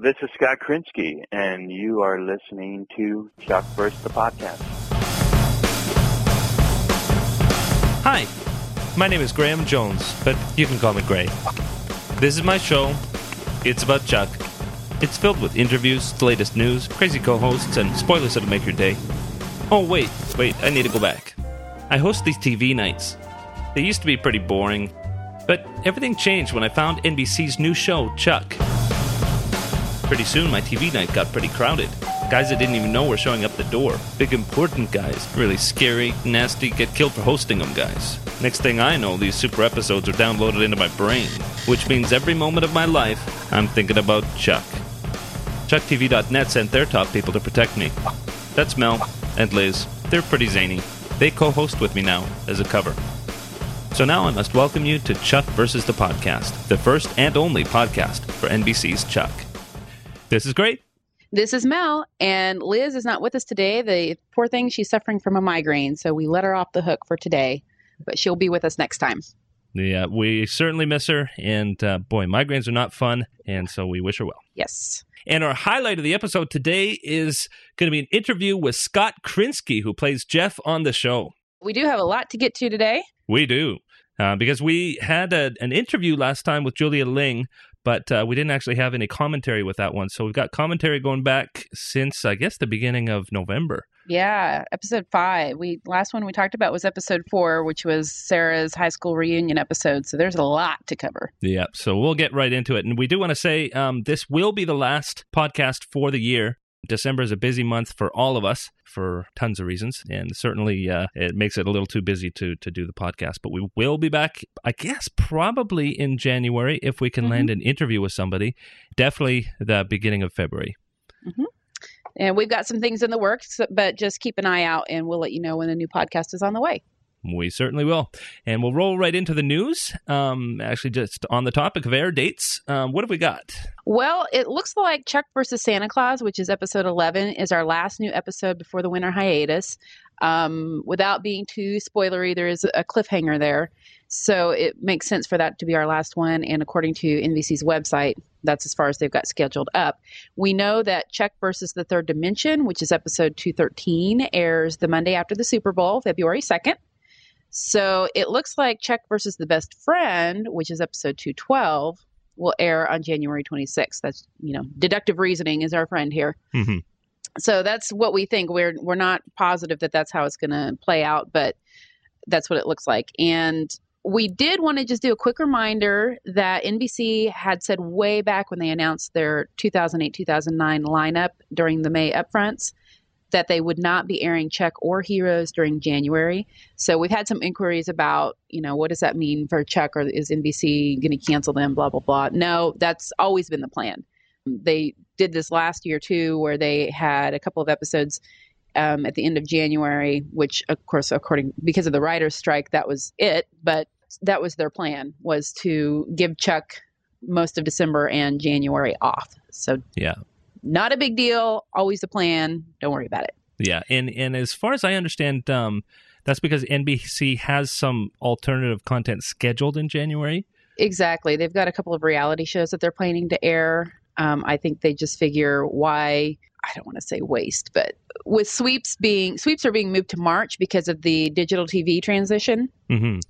This is Scott Krinsky, and you are listening to Chuck vs. the Podcast. Hi, my name is Graham Jones, but you can call me Gray. This is my show. It's about Chuck. It's filled with interviews, the latest news, crazy co hosts, and spoilers that'll make your day. Oh, wait, wait, I need to go back. I host these TV nights. They used to be pretty boring, but everything changed when I found NBC's new show, Chuck. Pretty soon, my TV night got pretty crowded. Guys I didn't even know were showing up the door. Big important guys. Really scary, nasty, get killed for hosting them guys. Next thing I know, these super episodes are downloaded into my brain, which means every moment of my life, I'm thinking about Chuck. ChuckTV.net sent their top people to protect me. That's Mel and Liz. They're pretty zany. They co host with me now as a cover. So now I must welcome you to Chuck versus the Podcast, the first and only podcast for NBC's Chuck. This is great. This is Mel, and Liz is not with us today. The poor thing, she's suffering from a migraine, so we let her off the hook for today, but she'll be with us next time. Yeah, we certainly miss her, and uh, boy, migraines are not fun, and so we wish her well. Yes. And our highlight of the episode today is going to be an interview with Scott Krinsky, who plays Jeff on the show. We do have a lot to get to today. We do. Uh, because we had a, an interview last time with Julia Ling, but uh, we didn't actually have any commentary with that one. So we've got commentary going back since, I guess, the beginning of November. Yeah, episode five. We last one we talked about was episode four, which was Sarah's high school reunion episode. So there's a lot to cover. Yeah, so we'll get right into it. And we do want to say um, this will be the last podcast for the year. December is a busy month for all of us for tons of reasons, and certainly uh, it makes it a little too busy to to do the podcast. But we will be back, I guess, probably in January if we can mm-hmm. land an interview with somebody. Definitely the beginning of February. Mm-hmm. And we've got some things in the works, but just keep an eye out, and we'll let you know when a new podcast is on the way. We certainly will. And we'll roll right into the news. Um, actually, just on the topic of air dates, um, what have we got? Well, it looks like Chuck versus Santa Claus, which is episode 11, is our last new episode before the winter hiatus. Um, without being too spoilery, there is a cliffhanger there. So it makes sense for that to be our last one. And according to NBC's website, that's as far as they've got scheduled up. We know that Chuck versus the Third Dimension, which is episode 213, airs the Monday after the Super Bowl, February 2nd. So it looks like Chuck versus the Best Friend, which is episode 212, will air on January 26th. That's, you know, deductive reasoning is our friend here. Mm-hmm. So that's what we think. We're we're not positive that that's how it's going to play out, but that's what it looks like. And we did want to just do a quick reminder that NBC had said way back when they announced their 2008 2009 lineup during the May upfronts that they would not be airing Chuck or Heroes during January. So we've had some inquiries about, you know, what does that mean for Chuck or is NBC going to cancel them, blah, blah, blah. No, that's always been the plan. They did this last year too, where they had a couple of episodes um, at the end of January, which of course, according because of the writers' strike, that was it. But that was their plan was to give Chuck most of December and January off. So yeah, not a big deal. Always a plan. Don't worry about it. Yeah, and and as far as I understand, um, that's because NBC has some alternative content scheduled in January. Exactly. They've got a couple of reality shows that they're planning to air. Um, I think they just figure why I don't want to say waste, but with sweeps being sweeps are being moved to March because of the digital TV transition. Mm-hmm.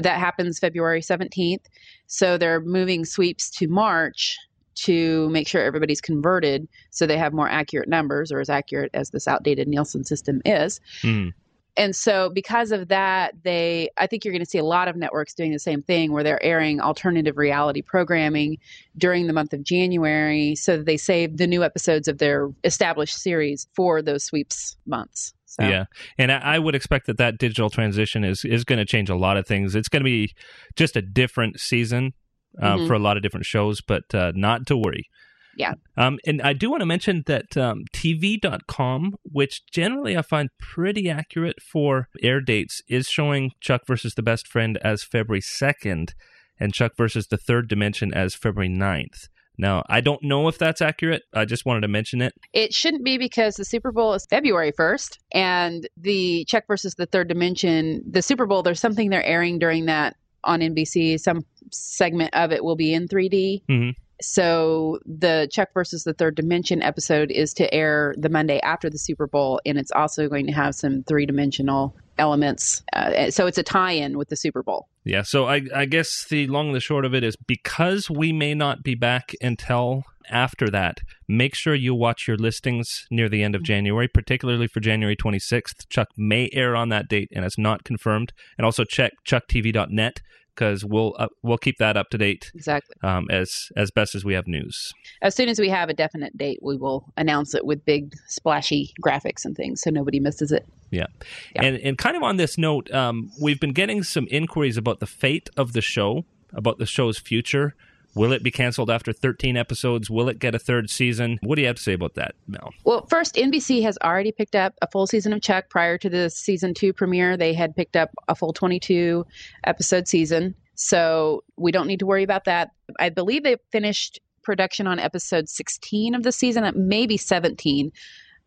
That happens February seventeenth, so they're moving sweeps to March to make sure everybody's converted so they have more accurate numbers or as accurate as this outdated Nielsen system is. Mm. And so because of that, they I think you're going to see a lot of networks doing the same thing where they're airing alternative reality programming during the month of January so that they save the new episodes of their established series for those sweeps months. So. Yeah, and I would expect that that digital transition is is going to change a lot of things. It's going to be just a different season uh, mm-hmm. for a lot of different shows, but uh, not to worry. Yeah. Um, and I do want to mention that um, TV.com, which generally I find pretty accurate for air dates, is showing Chuck versus the Best Friend as February 2nd and Chuck versus the Third Dimension as February 9th. Now, I don't know if that's accurate. I just wanted to mention it. It shouldn't be because the Super Bowl is February 1st and the Chuck versus the Third Dimension, the Super Bowl, there's something they're airing during that on NBC. Some segment of it will be in 3D. Mm-hmm. So the Chuck versus the Third Dimension episode is to air the Monday after the Super Bowl, and it's also going to have some three dimensional elements. Uh, so it's a tie-in with the Super Bowl. Yeah. So I, I guess the long and the short of it is because we may not be back until after that, make sure you watch your listings near the end of January, particularly for January 26th. Chuck may air on that date, and it's not confirmed. And also check chucktv.net because we'll uh, we'll keep that up to date Exactly. um, as as best as we have news. As soon as we have a definite date, we will announce it with big splashy graphics and things, so nobody misses it. Yeah. Yeah. And and kind of on this note, um, we've been getting some inquiries about the fate of the show, about the show's future. Will it be canceled after 13 episodes? Will it get a third season? What do you have to say about that, Mel? Well, first, NBC has already picked up a full season of Chuck prior to the season two premiere. They had picked up a full 22 episode season. So we don't need to worry about that. I believe they finished production on episode 16 of the season, maybe 17.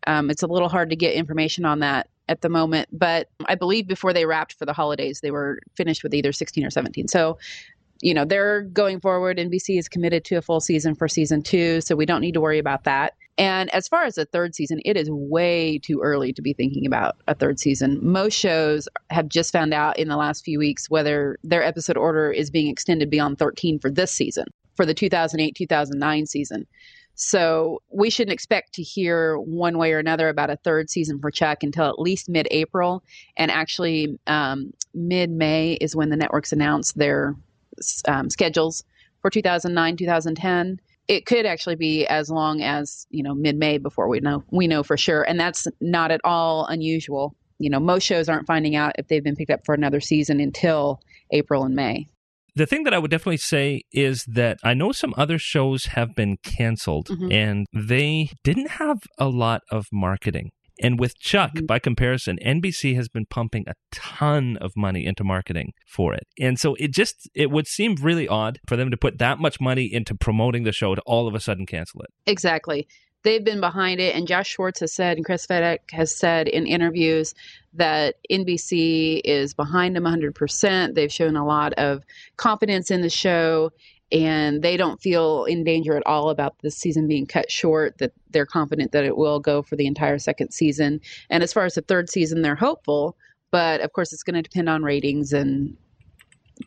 Um, it's a little hard to get information on that at the moment, but I believe before they wrapped for the holidays, they were finished with either 16 or 17. So you know, they're going forward. NBC is committed to a full season for season two, so we don't need to worry about that. And as far as the third season, it is way too early to be thinking about a third season. Most shows have just found out in the last few weeks whether their episode order is being extended beyond 13 for this season, for the 2008 2009 season. So we shouldn't expect to hear one way or another about a third season for Chuck until at least mid April. And actually, um, mid May is when the networks announce their um, schedules for 2009 2010 it could actually be as long as you know mid-may before we know we know for sure and that's not at all unusual you know most shows aren't finding out if they've been picked up for another season until april and may The thing that I would definitely say is that I know some other shows have been canceled Mhm. and they didn't have a lot of marketing. And with Chuck, Mhm. by comparison, NBC has been pumping a ton of money into marketing for it. And so it just it would seem really odd for them to put that much money into promoting the show to all of a sudden cancel it. Exactly. They've been behind it, and Josh Schwartz has said, and Chris Fedak has said in interviews that NBC is behind them 100%. They've shown a lot of confidence in the show, and they don't feel in danger at all about this season being cut short, that they're confident that it will go for the entire second season. And as far as the third season, they're hopeful, but of course, it's going to depend on ratings and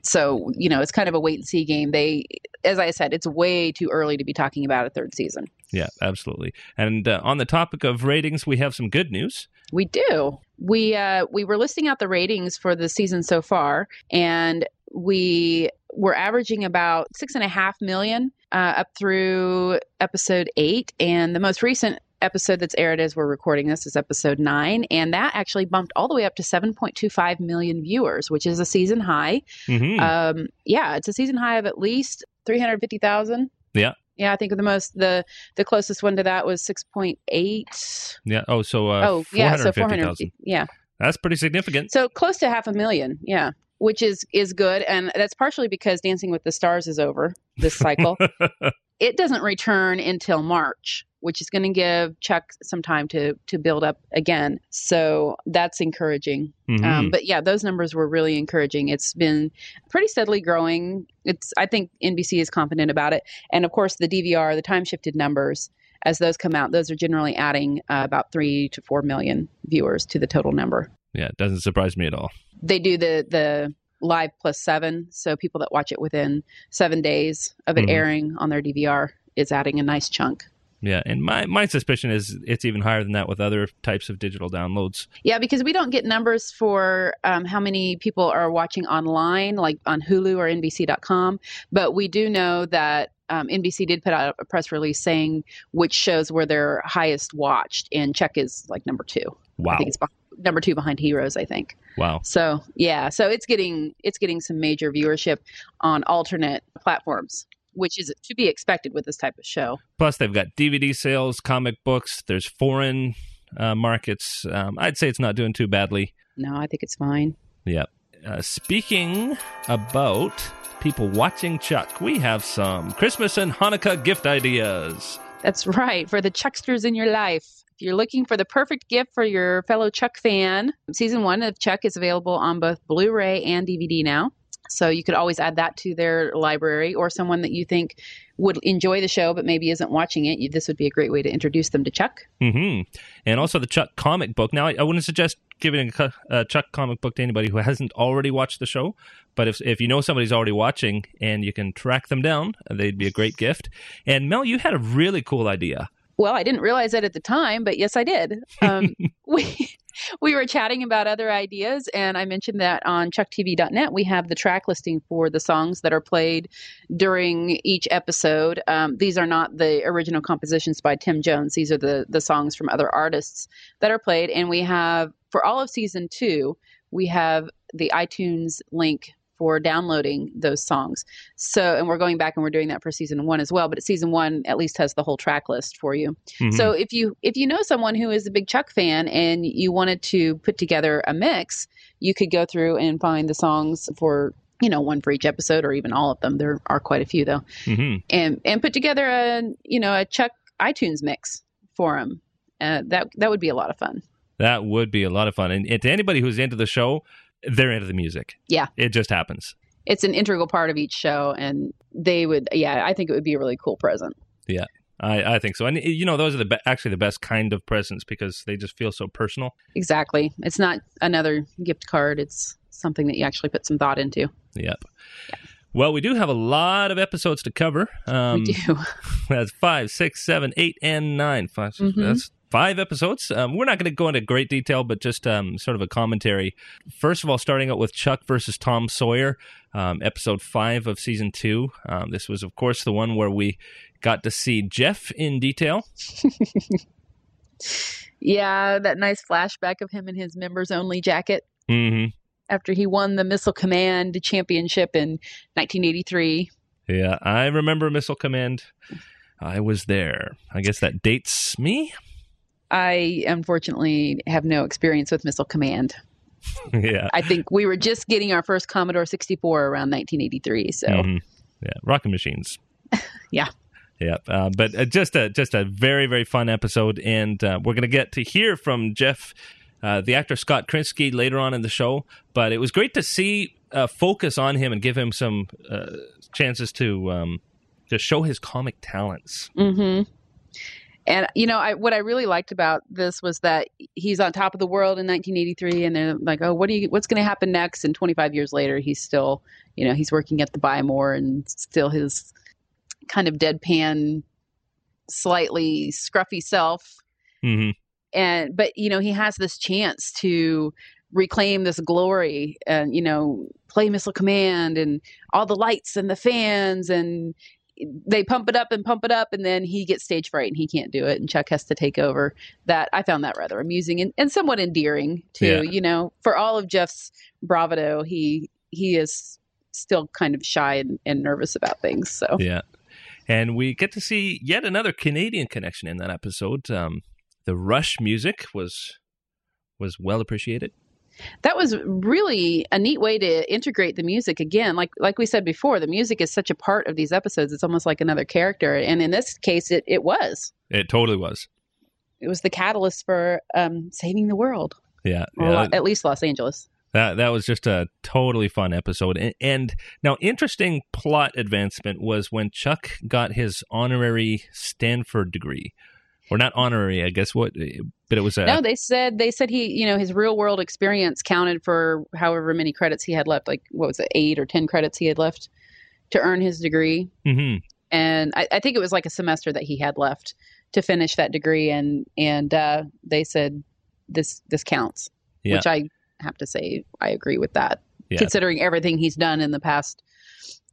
so you know it's kind of a wait and see game they as i said it's way too early to be talking about a third season Yeah, absolutely. And uh, on the topic of ratings, we have some good news. We do. We uh, we were listing out the ratings for the season so far, and we were averaging about six and a half million uh, up through episode eight, and the most recent episode that's aired as we're recording this is episode nine, and that actually bumped all the way up to seven point two five million viewers, which is a season high. hmm Um, yeah, it's a season high of at least three hundred fifty thousand. Yeah. Yeah, I think the most the the closest one to that was six point eight. yeah. Oh, so uh, oh yeah, so four 450,000. Yeah, That's pretty significant. so close to half a million. Yeah, which is is good, and that's partially because Dancing with the Stars is over this cycle. it doesn't return until March, which is going to give Chuck some time to to build up again. So that's encouraging. Mhm. Um, but yeah, those numbers were really encouraging. It's been pretty steadily growing. It's I think NBC is confident about it, and of course the DVR, the time shifted numbers. As those come out, those are generally adding uh, about three to four million viewers to the total number yeah, it doesn't surprise me at all. they do the the live plus seven so people that watch it within seven days of it Mhm. airing on their dvr is adding a nice chunk Yeah, and my my suspicion is it's even higher than that with other types of digital downloads. yeah because we don't get numbers for um, how many people are watching online like on hulu or nbc.com but we do know that um, nbc did put out a press release saying which shows were their highest watched and chuck is like number two Wow, i think it's number two behind heroes i think wow. So yeah, so it's getting it's getting some major viewership on alternate platforms, which is to be expected with this type of show. Plus, they've got DVD sales, comic books. There's foreign uh, markets. Um, I'd say it's not doing too badly. No, I think it's fine. Yep. Uh, speaking about people watching Chuck, we have some Christmas and Hanukkah gift ideas. That's right for the Chucksters in your life. You're looking for the perfect gift for your fellow Chuck fan, season one of Chuck is available on both Blu-ray and DVD now. So you could always add that to their library or someone that you think would enjoy the show but maybe isn't watching it. You, this would be a great way to introduce them to Chuck. hmm And also the Chuck comic book. Now, I, I wouldn't suggest giving a, a Chuck comic book to anybody who hasn't already watched the show. But if if you know somebody's already watching and you can track them down, they'd be a great gift. And Mel, you had a really cool idea. Well, I didn't realize that at the time, but yes, I did. Um, we we were chatting about other ideas, and I mentioned that on ChuckTV.net we have the track listing for the songs that are played during each episode. Um, these are not the original compositions by Tim Jones; these are the the songs from other artists that are played, and we have for all of season two we have the iTunes link for downloading those songs. So, and we're going back and we're doing that for season one as well. But season one at least has the whole track list for you. Mhm. So if you if you know someone who is a big Chuck fan and you wanted to put together a mix, you could go through and find the songs for you know one for each episode or even all of them. There are quite a few though, Mhm. and and put together a you know a Chuck iTunes mix for them. Uh, that that would be a lot of fun. That would be a lot of fun. And, and to anybody who's into the show, they're into the music. Yeah. It just happens. It's an integral part of each show, and they would yeah I think it would be a really cool present. Yeah. I, I think so. And, you know, those are the be- actually the best kind of presents because they just feel so personal. Exactly. It's not another gift card. It's something that you actually put some thought into. Yep. Well, we do have a lot of episodes to cover. Um, we do. That's five, six, seven, eight, and nine. Five, Mhm. That's five episodes. Um, we're not going to go into great detail, but just um, sort of a commentary. First of all, starting out with Chuck versus Tom Sawyer, um, episode five of season two. Um, this was, of course, the one where we got to see Jeff in detail. Yeah, that nice flashback of him in his members only jacket hmm after he won the Missile Command Championship in 1983. Yeah, I remember Missile Command. I was there. I guess that dates me. I unfortunately have no experience with Missile Command. yeah. I think we were just getting our first Commodore 64 around 1983. So Mhm. Yeah, rocket Machines. Yeah. Yeah, uh, but uh, just a just a very very fun episode, and uh, we're gonna get to hear from Jeff, uh, the actor Scott Krinsky, later on in the show. But it was great to see uh, focus on him and give him some uh, chances to um, to show his comic talents. hmm And you know, I what I really liked about this was that he's on top of the world in 1983, and they're like, "Oh, what do you? What's going to happen next?" And 25 years later, he's still, you know, he's working at the Buy More, and still his kind of deadpan, slightly scruffy self. hmm And but you know, he has this chance to reclaim this glory, and you know, play Missile Command and all the lights and the fans and they pump it up and pump it up and then he gets stage fright and he can't do it and chuck has to take over that i found that rather amusing and, and somewhat endearing too Yeah. you know for all of jeff's bravado he he is still kind of shy and, and nervous about things so Yeah, and we get to see yet another Canadian connection in that episode. Um, the Rush music was was well appreciated. That was really a neat way to integrate the music again like like we said before the music is such a part of these episodes it's almost like another character and in this case it, it was It totally was. it was the catalyst for um, saving the world Yeah, yeah. lo- at least los angeles That that was just a totally fun episode. And, and now, interesting plot advancement was when Chuck got his honorary Stanford degree, or not honorary, I guess. What? But it was a no they said they said he you know his real world experience counted for however many credits he had left like what was it eight or ten credits he had left to earn his degree Mhm. and I, I think it was like a semester that he had left to finish that degree and and uh, they said this this counts Yeah. which i have to say i agree with that Yeah. considering everything he's done in the past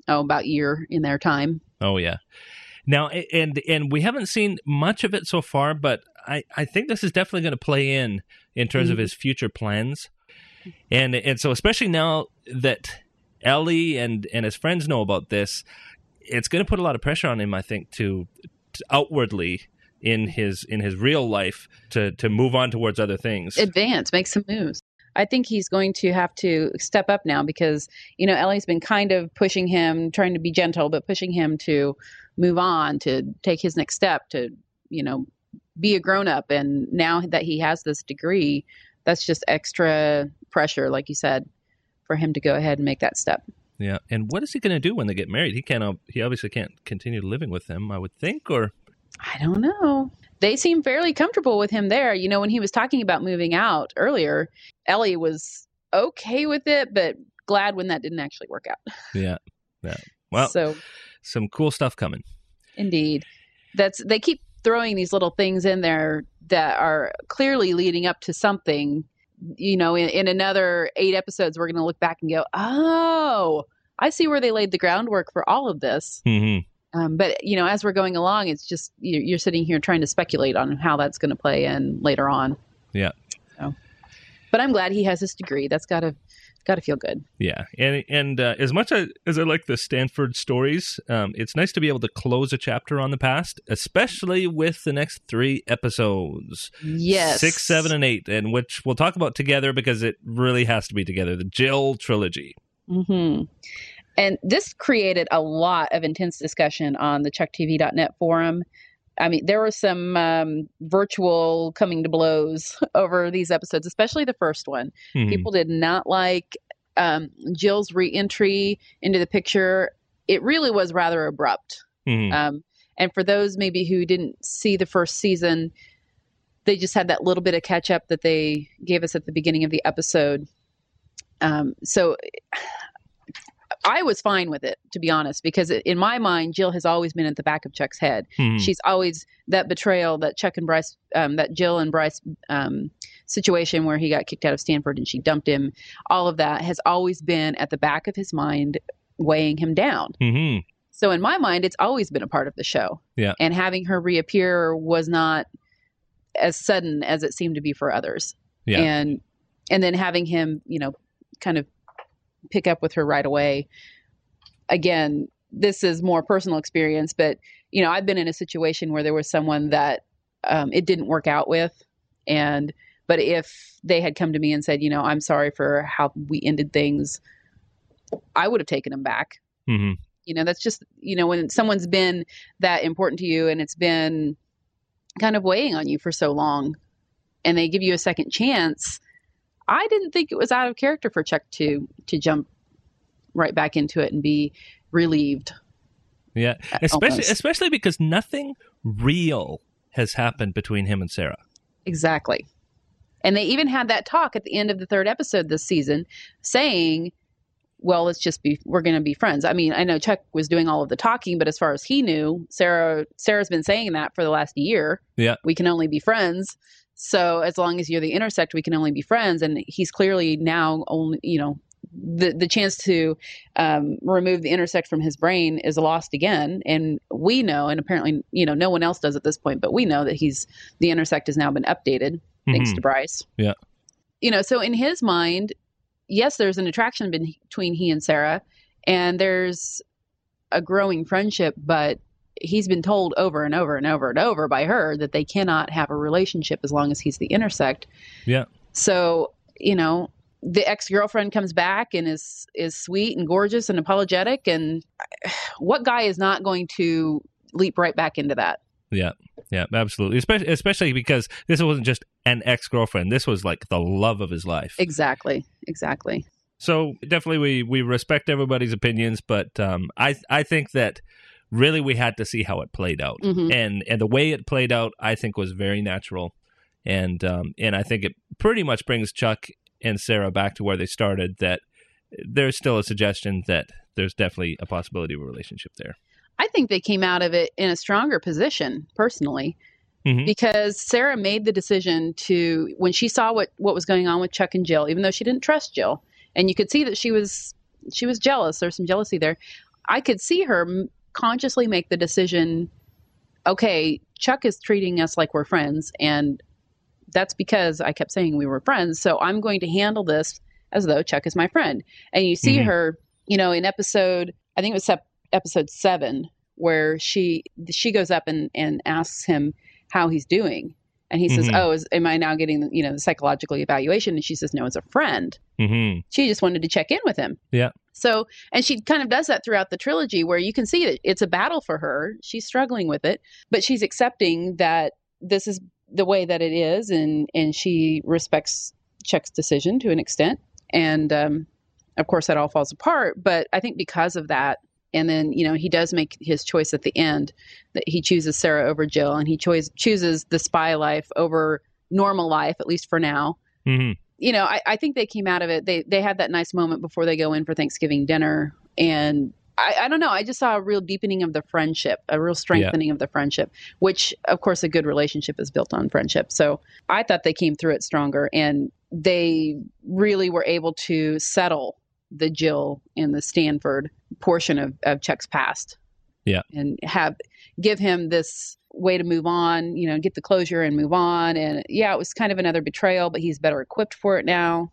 oh about year in their time Oh yeah. Now and and we haven't seen much of it so far, but I I think this is definitely going to play in in terms of Mhm. his future plans, and and so especially now that Ellie and and his friends know about this, it's going to put a lot of pressure on him. I think to, to outwardly in his in his real life to to move on towards other things. advance, make some moves. I think he's going to have to step up now because, you know, Ellie's been kind of pushing him, trying to be gentle, but pushing him to move on, to take his next step, to, you know, be a grown up. And now that he has this degree, that's just extra pressure, like you said, for him to go ahead and make that step. Yeah. And what is he going to do when they get married? He can't. Uh, he obviously can't continue living with them. I would think, or I don't know. They seem fairly comfortable with him there. You know, when he was talking about moving out earlier, Ellie was okay with it, but glad when that didn't actually work out. Yeah. Yeah. Well, so some cool stuff coming. Indeed. That's they keep throwing these little things in there that are clearly leading up to something. You know, in, in another eight episodes, we're going to look back and go, "Oh, I see where they laid the groundwork for all of this." Mm-hmm. Um, but you know, as we're going along, it's just you're, you're sitting here trying to speculate on how that's going to play in later on. Yeah. So, but I'm glad he has this degree. That's got to got to feel good. Yeah, and and uh, as much as, as I like the Stanford stories, um, it's nice to be able to close a chapter on the past, especially with the next three episodes. Yes, six, seven, and eight, and which we'll talk about together because it really has to be together. The Jill trilogy. Hmm. And this created a lot of intense discussion on the ChuckTV.net forum. I mean, there were some um, virtual coming to blows over these episodes, especially the first one. Mhm. People did not like um, Jill's reentry into the picture. It really was rather abrupt. Mhm. Um, and for those maybe who didn't see the first season, they just had that little bit of catch up that they gave us at the beginning of the episode. Um, so I was fine with it, to be honest, because in my mind, Jill has always been at the back of Chuck's head. Mhm. She's always that betrayal that Chuck and Bryce, um, that Jill and Bryce um, situation where he got kicked out of Stanford and she dumped him. All of that has always been at the back of his mind, weighing him down. Mhm. So in my mind, it's always been a part of the show. Yeah. And having her reappear was not as sudden as it seemed to be for others. Yeah. And and then having him, you know, kind of pick up with her right away. Again, this is more personal experience, but you know, I've been in a situation where there was someone that um, it didn't work out with, and but if they had come to me and said, you know, I'm sorry for how we ended things, I would have taken them back Mhm. you know that's just you know when someone's been that important to you and it's been kind of weighing on you for so long and they give you a second chance i didn't think it was out of character for chuck to to jump right back into it and be relieved Yeah, uh, especially almost. especially because nothing real has happened between him and Sarah. exactly and they even had that talk at the end of the third episode this season saying well let's just be we're going to be friends i mean i know chuck was doing all of the talking but as far as he knew sarah sarah's been saying that for the last year Yeah. we can only be friends so as long as you're the intersect we can only be friends and he's clearly now only you know the the chance to um, remove the intersect from his brain is lost again and we know and apparently you know no one else does at this point but we know that he's the intersect has now been updated thanks Mhm. to bryce Yeah. you know so in his mind yes there's an attraction between he and sarah and there's a growing friendship but he's been told over and over and over and over by her that they cannot have a relationship as long as he's the intersect Yeah. so you know the ex-girlfriend comes back and is is sweet and gorgeous and apologetic and what guy is not going to leap right back into that Yeah, yeah, absolutely. Especially especially because this wasn't just an ex girlfriend. This was like the love of his life. exactly exactly So definitely, we we respect everybody's opinions, but um, I I think that really we had to see how it played out, Mhm. and and the way it played out, I think was very natural, and um, and I think it pretty much brings Chuck and Sarah back to where they started. That there's still a suggestion that there's definitely a possibility of a relationship there. I think they came out of it in a stronger position, personally, Mhm. because Sarah made the decision to when she saw what what was going on with Chuck and Jill, even though she didn't trust Jill, and you could see that she was she was jealous. There's some jealousy there. I could see her consciously make the decision. Okay, Chuck is treating us like we're friends, and that's because I kept saying we were friends. So I'm going to handle this as though Chuck is my friend. And you see Mhm. her, you know, in episode I think it was episode seven where she she goes up and and asks him how he's doing and he says Mhm. oh is, am i now getting you know the psychological evaluation and she says no it's a friend hmm she just wanted to check in with him Yeah. so and she kind of does that throughout the trilogy where you can see that it's a battle for her she's struggling with it but she's accepting that this is the way that it is and and she respects chuck's decision to an extent and um of course, that all falls apart. But I think because of that, and then you know he does make his choice at the end that he chooses Sarah over Jill, and he choice, chooses the spy life over normal life, at least for now. hmm You know, I, I think they came out of it. They they had that nice moment before they go in for Thanksgiving dinner, and I, I don't know. I just saw a real deepening of the friendship, a real strengthening of the friendship, which of course a good relationship is built on friendship. So I thought they came through it stronger, and they really were able to settle the Jill and the Stanford portion of, of Chuck's past. Yeah. And have give him this way to move on, you know, get the closure and move on. And yeah, it was kind of another betrayal, but he's better equipped for it now.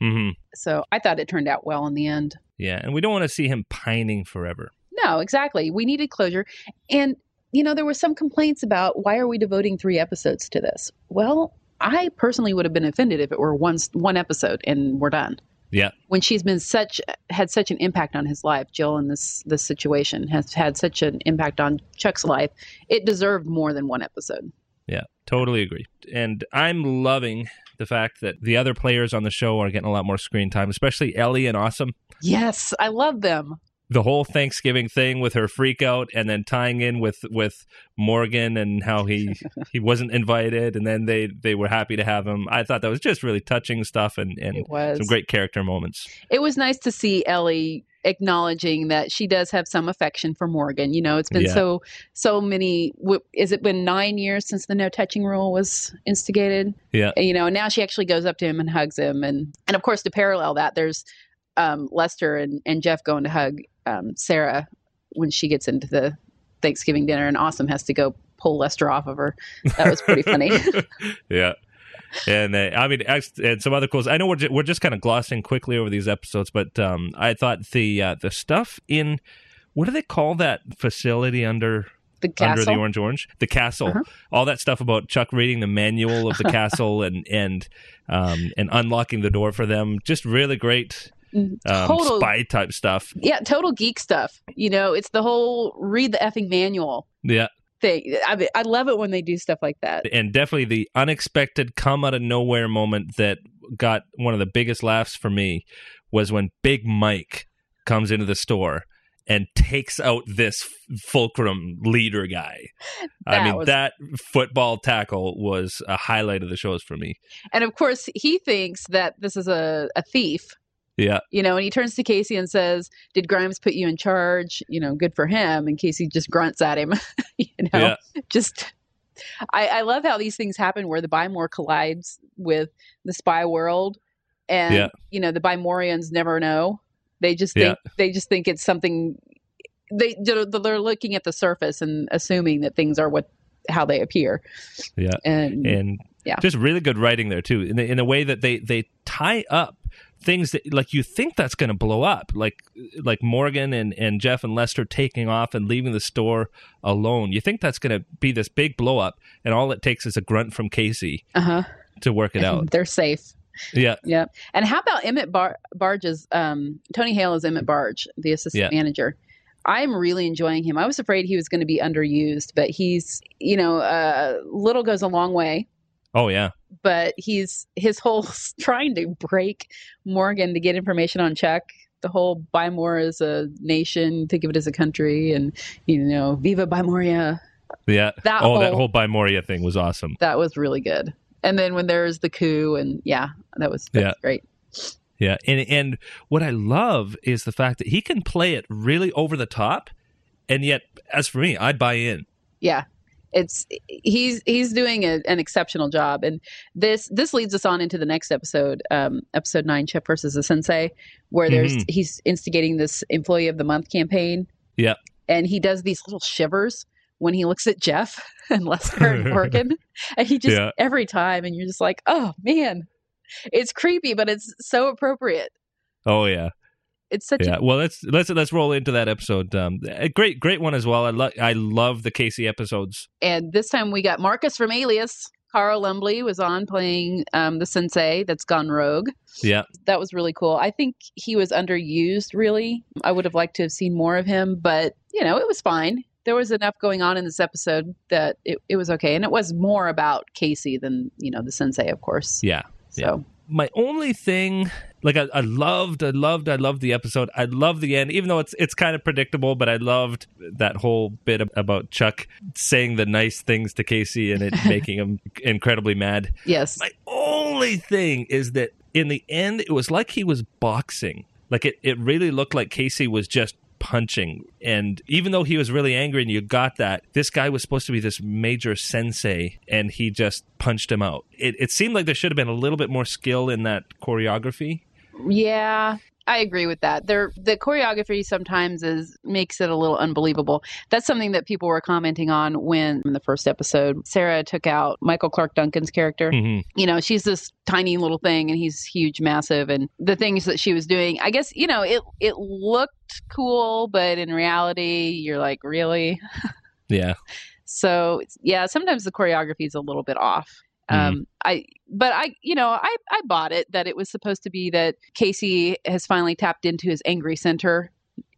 hmm So I thought it turned out well in the end. Yeah, and we don't want to see him pining forever. No, exactly. We needed closure. And, you know, there were some complaints about why are we devoting three episodes to this? Well, I personally would have been offended if it were one one episode and we're done. Yeah. When she's been such had such an impact on his life, Jill in this this situation has had such an impact on Chuck's life, it deserved more than one episode. Yeah, totally agree. And I'm loving the fact that the other players on the show are getting a lot more screen time, especially Ellie and Awesome. Yes, I love them. The whole Thanksgiving thing with her freak out and then tying in with with Morgan and how he he wasn't invited and then they they were happy to have him. I thought that was just really touching stuff and and It was some great character moments. it was nice to see Ellie acknowledging that she does have some affection for Morgan. You know, it's been Yeah. so so many. w- Is it been nine years since the no touching rule was instigated? Yeah. You know, and now she actually goes up to him and hugs him, and and of course to parallel that, there's um, Lester and and Jeff going to hug um, Sarah when she gets into the Thanksgiving dinner, and Awesome has to go pull Lester off of her. That was pretty funny. yeah. And uh, I mean, and some other cool. I know we're ju- we're just kind of glossing quickly over these episodes, but um, I thought the uh, the stuff in what do they call that facility under the under the castle. orange orange the castle Uh-huh. all that stuff about chuck reading the manual of the castle and and um and unlocking the door for them just really great um, Total spy type stuff yeah, total geek stuff. You know, it's the whole read the effing manual yeah thing. I mean, I love it when they do stuff like that. and definitely the unexpected come out of nowhere moment that got one of the biggest laughs for me was when big mike comes into the store and takes out this fulcrum leader guy i mean was- that football tackle was a highlight of the shows for me And of course, he thinks that this is a, a thief. Yeah You know, and he turns to Casey and says, "Did Grimes put you in charge?" You know, good for him. And Casey just grunts at him. you know, Yeah. just. I, I love how these things happen where the Buy More collides with the spy world, and Yeah. you know the Bymorians never know. They just Yeah. think they just think it's something. They they're they're looking at the surface and assuming that things are what how they appear. Yeah. and, and Yeah. just really good writing there too in the, in a way that they they tie up things that like you think that's going to blow up like like Morgan and and Jeff and Lester taking off and leaving the store alone you think that's going to be this big blow up and all it takes is a grunt from Casey uh huh. to work it out They're safe. yeah Yeah. And how about Emmett Bar- Barge's um, Tony Hale is Emmett Barge, the assistant Yeah. manager. I'm really enjoying him. I was afraid he was going to be underused, but he's, you know, uh, little goes a long way. oh yeah But he's his whole trying to break Morgan to get information on Chuck. The whole buy more as a nation, think of it as a country, and you know, Viva Bymoria. yeah That oh whole that whole Bimoria thing was awesome that was really good. And then when there's the coup, and yeah, that was that's Yeah. great. Yeah, and and what I love is the fact that he can play it really over the top, and yet, as for me, I buy in. yeah it's he's he's doing a, an exceptional job and this this leads us on into the next episode um episode 9 chuck versus the sensei where there's Mhm. he's instigating this employee of the month campaign Yeah. and he does these little shivers when he looks at jeff and lester and morgan and he just Yeah. every time and you're just like oh man it's creepy but it's so appropriate Oh yeah, it's such yeah. a Well, let's let's let's roll into that episode. Um, a great great one as well. I love I love the Casey episodes. and this time we got Marcus from Alias. Carl Lumbly was on playing um, the sensei that's gone rogue. Yeah, That was really cool. I think he was underused, really. I would have liked to have seen more of him, but, you know, it was fine. There was enough going on in this episode that it, it was okay. And it was more about Casey than, you know, the sensei, of course. yeah. So, My only thing like I, I loved, I loved, I loved the episode. I loved the end, even though it's it's kind of predictable. But I loved that whole bit about Chuck saying the nice things to Casey and it making him incredibly mad. Yes. My only thing is that in the end, it was like he was boxing. Like it, it really looked like Casey was just punching. And even though he was really angry and you got that, this guy was supposed to be this major sensei and he just punched him out. It, it seemed like there should have been a little bit more skill in that choreography. Yeah, I agree with that. There, the choreography sometimes is makes it a little unbelievable. That's something that people were commenting on when in the first episode Sarah took out Michael Clarke Duncan's character. Mm-hmm. You know, she's this tiny little thing, and he's huge, massive, and the things that she was doing. I guess you know it it looked cool, but in reality, you're like, really? Yeah. So yeah, sometimes the choreography is a little bit off. Um, I, but I, you know, I, I bought it that it was supposed to be that Casey has finally tapped into his angry center.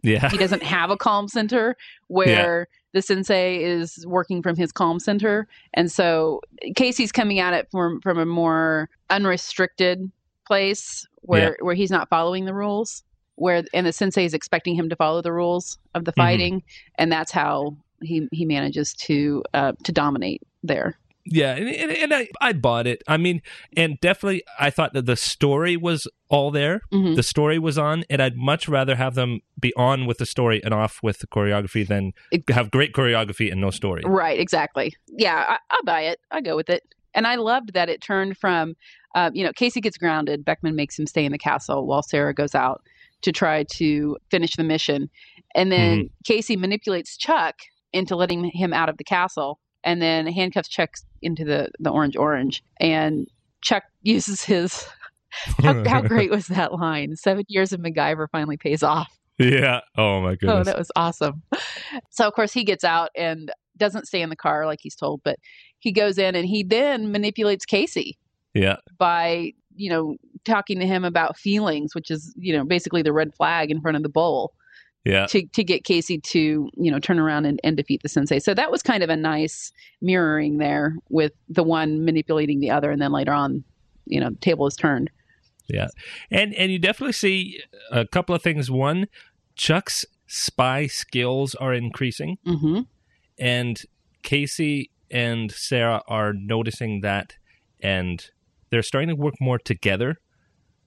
Yeah. He doesn't have a calm center where the sensei is working from his calm center. And so Casey's coming at it from, from a more unrestricted place where, where he's not following the rules where, and the sensei is expecting him to follow the rules of the fighting. And that's how he, he manages to, uh, to dominate there. Yeah, and, and, and I, I bought it. I mean, and definitely, I thought that the story was all there. Mhm. The story was on, and I'd much rather have them be on with the story and off with the choreography than It- have great choreography and no story. Right, exactly. Yeah, I, I buy it. I go with it. And I loved that it turned from, uh, you know, Casey gets grounded. Beckman makes him stay in the castle while Sarah goes out to try to finish the mission. And then Casey manipulates Chuck into letting him out of the castle and then handcuffs Chuck into the, the orange orange. And Chuck uses his. How, how great was that line? Seven years of MacGyver finally pays off. yeah. Oh my oh, goodness. Oh, that was awesome. So of course he gets out and doesn't stay in the car like he's told, but he goes in and he then manipulates Casey yeah. by, you know, talking to him about feelings, which is, you know, basically the red flag in front of the bowl Yeah. to, to get Casey to, you know, turn around and, and defeat the sensei. So that was kind of a nice mirroring there with the one manipulating the other and then later on, you know, the table is turned. Yeah. And and you definitely see a couple of things. One, Chuck's spy skills are increasing, hmm and Casey and Sarah are noticing that, and they're starting to work more together.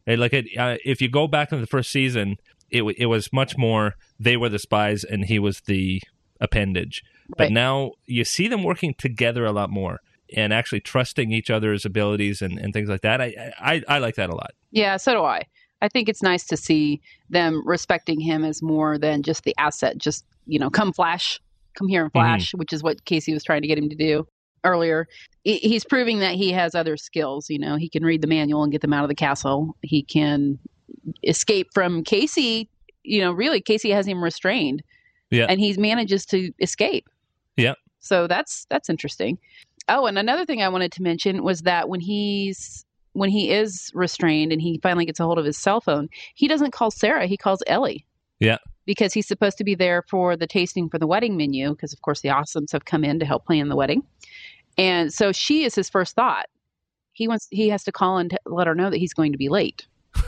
And like it, uh, if you go back in the first season, it it was much more they were the spies and he was the appendage. But now you see them working together a lot more and actually trusting each other's abilities and, and things like that. I, I I like that a lot. Yeah, so do I. I think it's nice to see them respecting him as more than just the asset. Just you know, come flash, come here and mm-hmm. flash, which is what Casey was trying to get him to do earlier. He's proving that he has other skills. You know, he can read the manual and get them out of the castle. He can escape from Casey. You know, really, Casey has him restrained. Yeah. and he manages to escape. Yeah. So that's that's interesting. Oh, and another thing I wanted to mention was that when he's when he is restrained and he finally gets a hold of his cell phone, he doesn't call Sarah, he calls Ellie. Yeah. Because he's supposed to be there for the tasting for the wedding menu, because of course the Awesomes have come in to help plan the wedding. And so she is his first thought. He wants he has to call and t- let her know that he's going to be late.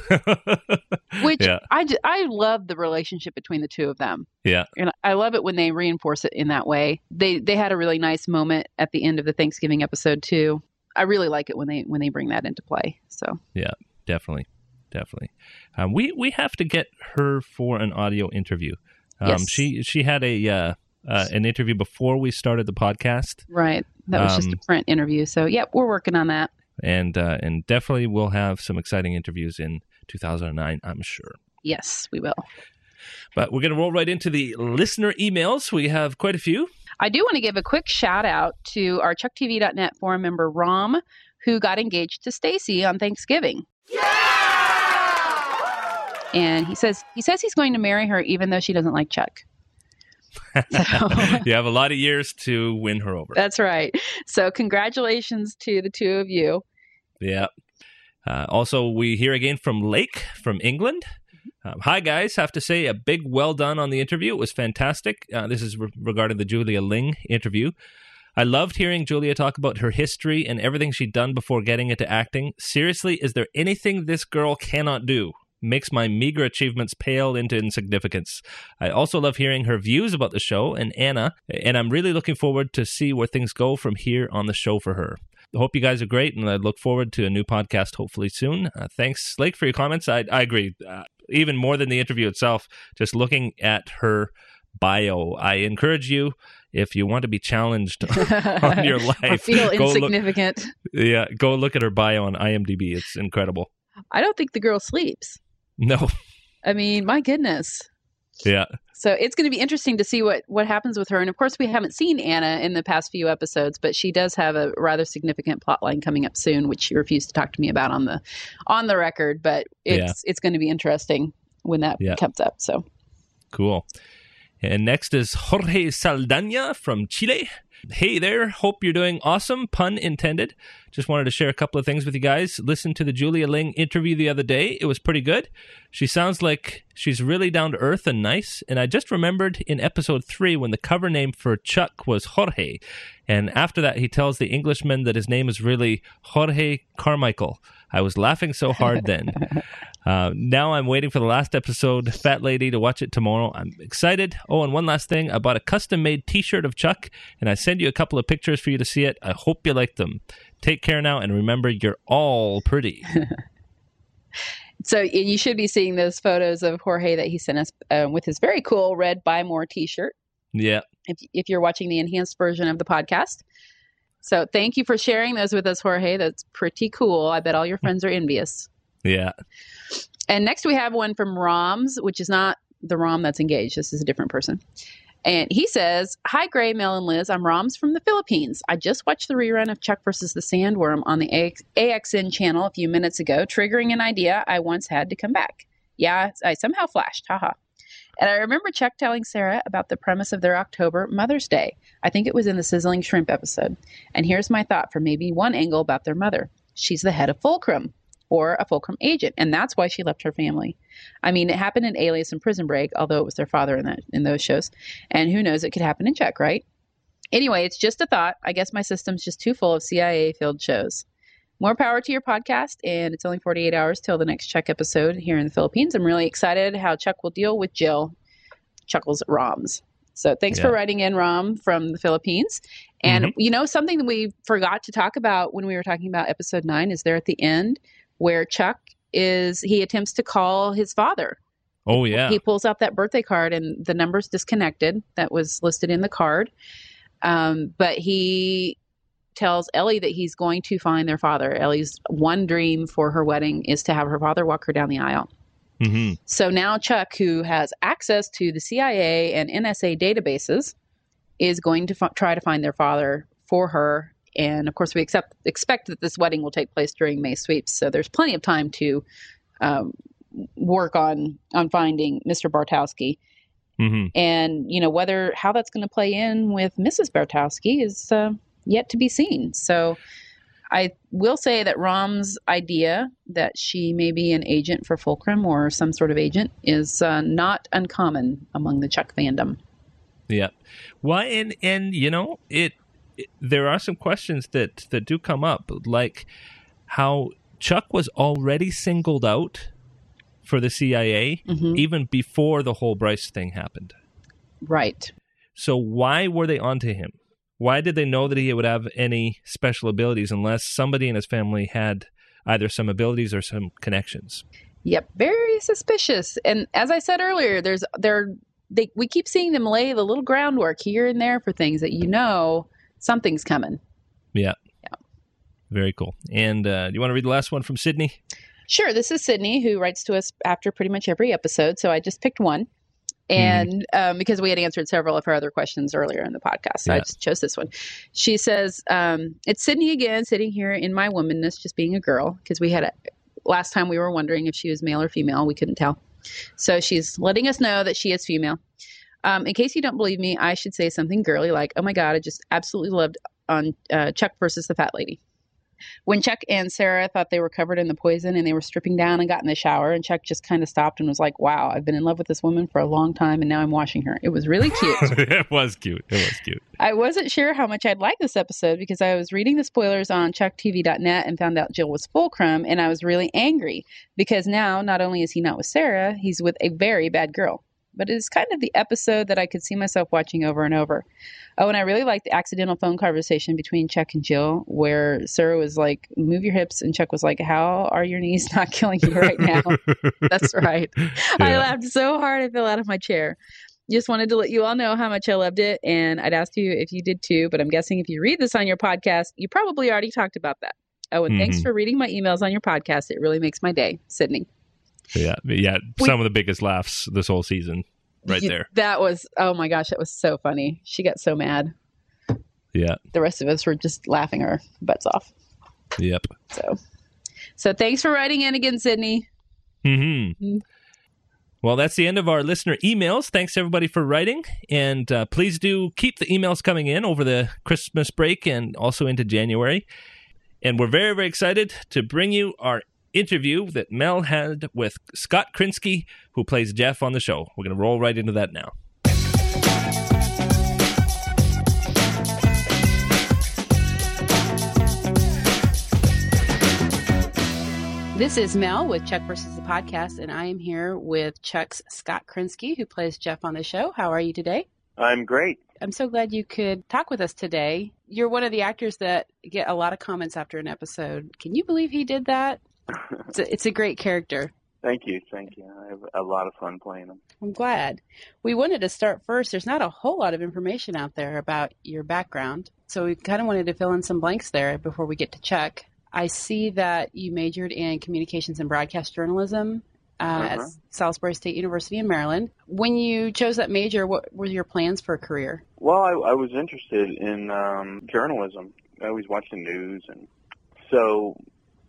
Which Yeah. I, I love the relationship between the two of them. Yeah. And I love it when they reinforce it in that way. They they had a really nice moment at the end of the Thanksgiving episode too. I really like it when they when they bring that into play. So Yeah, definitely, definitely. Um, we we have to get her for an audio interview. Um, Yes. She she had a uh, uh, an interview before we started the podcast, right, that was just Um, a print interview. So yep, we're working on that. And uh, and definitely we'll have some exciting interviews in 2009. I'm sure. Yes, we will. But we're going to roll right into the listener emails. We have quite a few. I do want to give a quick shout out to our ChuckTV.net forum member Rom, who got engaged to Stacy on Thanksgiving. Yeah! And he says he says he's going to marry her even though she doesn't like Chuck. So- you have a lot of years to win her over. That's right. So congratulations to the two of you. Yeah. Uh, also, we hear again from Lake from England. Um, hi, guys. Have to say a big well done on the interview. It was fantastic. Uh, this is re- regarding the Julia Ling interview. I loved hearing Julia talk about her history and everything she'd done before getting into acting. Seriously, is there anything this girl cannot do? Makes my meager achievements pale into insignificance. I also love hearing her views about the show and Anna, and I'm really looking forward to see where things go from here on the show for her. Hope you guys are great, and I look forward to a new podcast hopefully soon. Uh, thanks, Lake, for your comments. I, I agree. Uh, even more than the interview itself, just looking at her bio, I encourage you if you want to be challenged on your life, or feel insignificant. Look, yeah, go look at her bio on IMDb. It's incredible. I don't think the girl sleeps. No. I mean, my goodness. Yeah. So it's going to be interesting to see what what happens with her. And of course, we haven't seen Anna in the past few episodes, but she does have a rather significant plot line coming up soon, which she refused to talk to me about on the on the record. But it's yeah. it's going to be interesting when that yeah. comes up. So cool. And next is Jorge Saldana from Chile. Hey there, hope you're doing awesome, pun intended. Just wanted to share a couple of things with you guys. Listen to the Julia Ling interview the other day. It was pretty good. She sounds like she's really down to earth and nice. And I just remembered in episode three when the cover name for Chuck was Jorge. And after that, he tells the Englishman that his name is really Jorge Carmichael. I was laughing so hard then. Uh, now I'm waiting for the last episode, Fat Lady, to watch it tomorrow. I'm excited. Oh, and one last thing. I bought a custom made t shirt of Chuck, and I send you a couple of pictures for you to see it. I hope you like them. Take care now, and remember, you're all pretty. so you should be seeing those photos of Jorge that he sent us uh, with his very cool red Buy More t shirt. Yeah. If, if you're watching the enhanced version of the podcast. So thank you for sharing those with us, Jorge. That's pretty cool. I bet all your friends are envious. Yeah. And next we have one from Roms, which is not the Rom that's engaged. This is a different person. And he says, Hi, Gray, Mel, and Liz. I'm Roms from the Philippines. I just watched the rerun of Chuck versus the Sandworm on the AXN channel a few minutes ago, triggering an idea I once had to come back. Yeah, I somehow flashed. Haha. And I remember Chuck telling Sarah about the premise of their October Mother's Day. I think it was in the Sizzling Shrimp episode. And here's my thought for maybe one angle about their mother. She's the head of Fulcrum or a Fulcrum agent, and that's why she left her family. I mean, it happened in Alias and Prison Break, although it was their father in that in those shows, and who knows, it could happen in Chuck, right? Anyway, it's just a thought. I guess my system's just too full of CIA filled shows. More power to your podcast, and it's only 48 hours till the next Chuck episode here in the Philippines. I'm really excited how Chuck will deal with Jill. Chuckles Roms. So thanks yeah. for writing in, Rom, from the Philippines. And mm-hmm. you know, something that we forgot to talk about when we were talking about episode nine is there at the end where Chuck is he attempts to call his father. Oh yeah. He pulls out that birthday card and the number's disconnected that was listed in the card. Um, but he tells Ellie that he's going to find their father. Ellie's one dream for her wedding is to have her father walk her down the aisle. Mm-hmm. So now Chuck, who has access to the CIA and NSA databases, is going to f- try to find their father for her and of course, we accept, expect that this wedding will take place during May sweeps. So there's plenty of time to um, work on on finding Mr. Bartowski. Mm-hmm. And you know whether how that's going to play in with Mrs. Bartowski is uh, yet to be seen. So I will say that Rom's idea that she may be an agent for Fulcrum or some sort of agent is uh, not uncommon among the Chuck fandom. Yeah. Well, and and you know it there are some questions that that do come up, like how Chuck was already singled out for the CIA mm-hmm. even before the whole Bryce thing happened. Right. So why were they onto him? Why did they know that he would have any special abilities unless somebody in his family had either some abilities or some connections? Yep, very suspicious. And as I said earlier, there's there they we keep seeing them lay the little groundwork here and there for things that you know something's coming. Yeah. Yeah. Very cool. And uh, do you want to read the last one from Sydney? Sure. This is Sydney who writes to us after pretty much every episode. So I just picked one. And mm-hmm. um, because we had answered several of her other questions earlier in the podcast, so yeah. I just chose this one. She says, um, It's Sydney again, sitting here in my womanness, just being a girl, because we had a, last time we were wondering if she was male or female. We couldn't tell. So she's letting us know that she is female. Um, in case you don't believe me, I should say something girly like, "Oh my god, I just absolutely loved on uh, Chuck versus the Fat Lady." When Chuck and Sarah thought they were covered in the poison and they were stripping down and got in the shower, and Chuck just kind of stopped and was like, Wow, I've been in love with this woman for a long time and now I'm washing her. It was really cute. it was cute. It was cute. I wasn't sure how much I'd like this episode because I was reading the spoilers on ChuckTV.net and found out Jill was Fulcrum, and I was really angry because now not only is he not with Sarah, he's with a very bad girl but it is kind of the episode that I could see myself watching over and over. Oh, and I really liked the accidental phone conversation between Chuck and Jill, where Sarah was like, "Move your hips," and Chuck was like, "How are your knees not killing you right now?" That's right. Yeah. I laughed so hard I fell out of my chair. Just wanted to let you all know how much I loved it, and I'd ask you if you did too. But I'm guessing if you read this on your podcast, you probably already talked about that. Oh, and mm-hmm. thanks for reading my emails on your podcast. It really makes my day, Sydney. Yeah, yeah, some of the biggest laughs this whole season, right you, there. That was oh my gosh, that was so funny. She got so mad. Yeah. The rest of us were just laughing our butts off. Yep. So, so thanks for writing in again, Sydney. Mm-hmm. mm-hmm. Well, that's the end of our listener emails. Thanks everybody for writing, and uh, please do keep the emails coming in over the Christmas break and also into January. And we're very, very excited to bring you our interview that Mel had with Scott Krinsky, who plays Jeff on the show. We're going to roll right into that now. This is Mel with Chuck versus the podcast, and I am here with Chuck's Scott Krinsky, who plays Jeff on the show. How are you today? I'm great. I'm so glad you could talk with us today. You're one of the actors that get a lot of comments after an episode. Can you believe he did that? It's, a, it's a great character. Thank you, thank you. I have a lot of fun playing him. I'm glad. We wanted to start first. There's not a whole lot of information out there about your background, so we kind of wanted to fill in some blanks there before we get to Chuck. I see that you majored in communications and broadcast journalism uh, uh-huh. at Salisbury State University in Maryland. When you chose that major, what were your plans for a career? Well, I, I was interested in um, journalism. I always watched the news, and so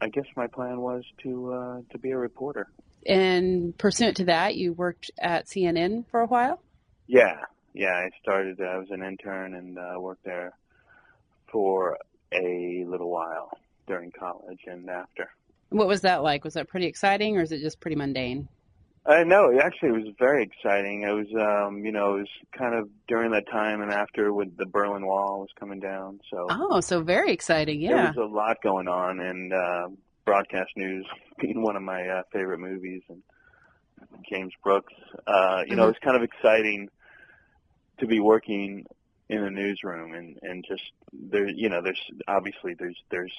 I guess my plan was to uh, to be a reporter. And pursuant to that, you worked at CNN for a while. Yeah, yeah. I started. I was an intern and uh, worked there for a little while during college and after. What was that like? Was that pretty exciting, or is it just pretty mundane? No, actually, it was very exciting. It was, um, you know, it was kind of during that time and after when the Berlin Wall was coming down. So oh, so very exciting, yeah. There was a lot going on, and uh, broadcast news being one of my uh, favorite movies, and James Brooks. Uh, you mm-hmm. know, it's kind of exciting to be working in a newsroom and and just there, you know, there's obviously there's there's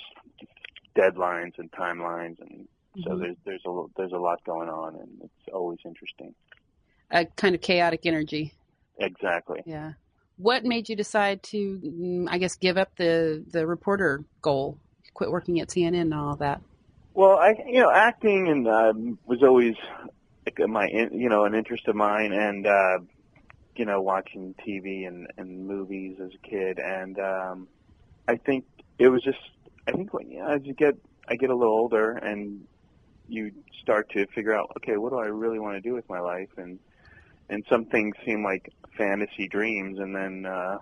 deadlines and timelines and so mm-hmm. there's there's a there's a lot going on, and it's always interesting. A kind of chaotic energy. Exactly. Yeah. What made you decide to, mm, I guess, give up the the reporter goal, quit working at CNN and all that? Well, I you know acting and uh, was always like my you know an interest of mine, and uh, you know watching TV and and movies as a kid, and um, I think it was just I think when you know, as you get I get a little older and you start to figure out, okay, what do I really want to do with my life? And and some things seem like fantasy dreams, and then uh,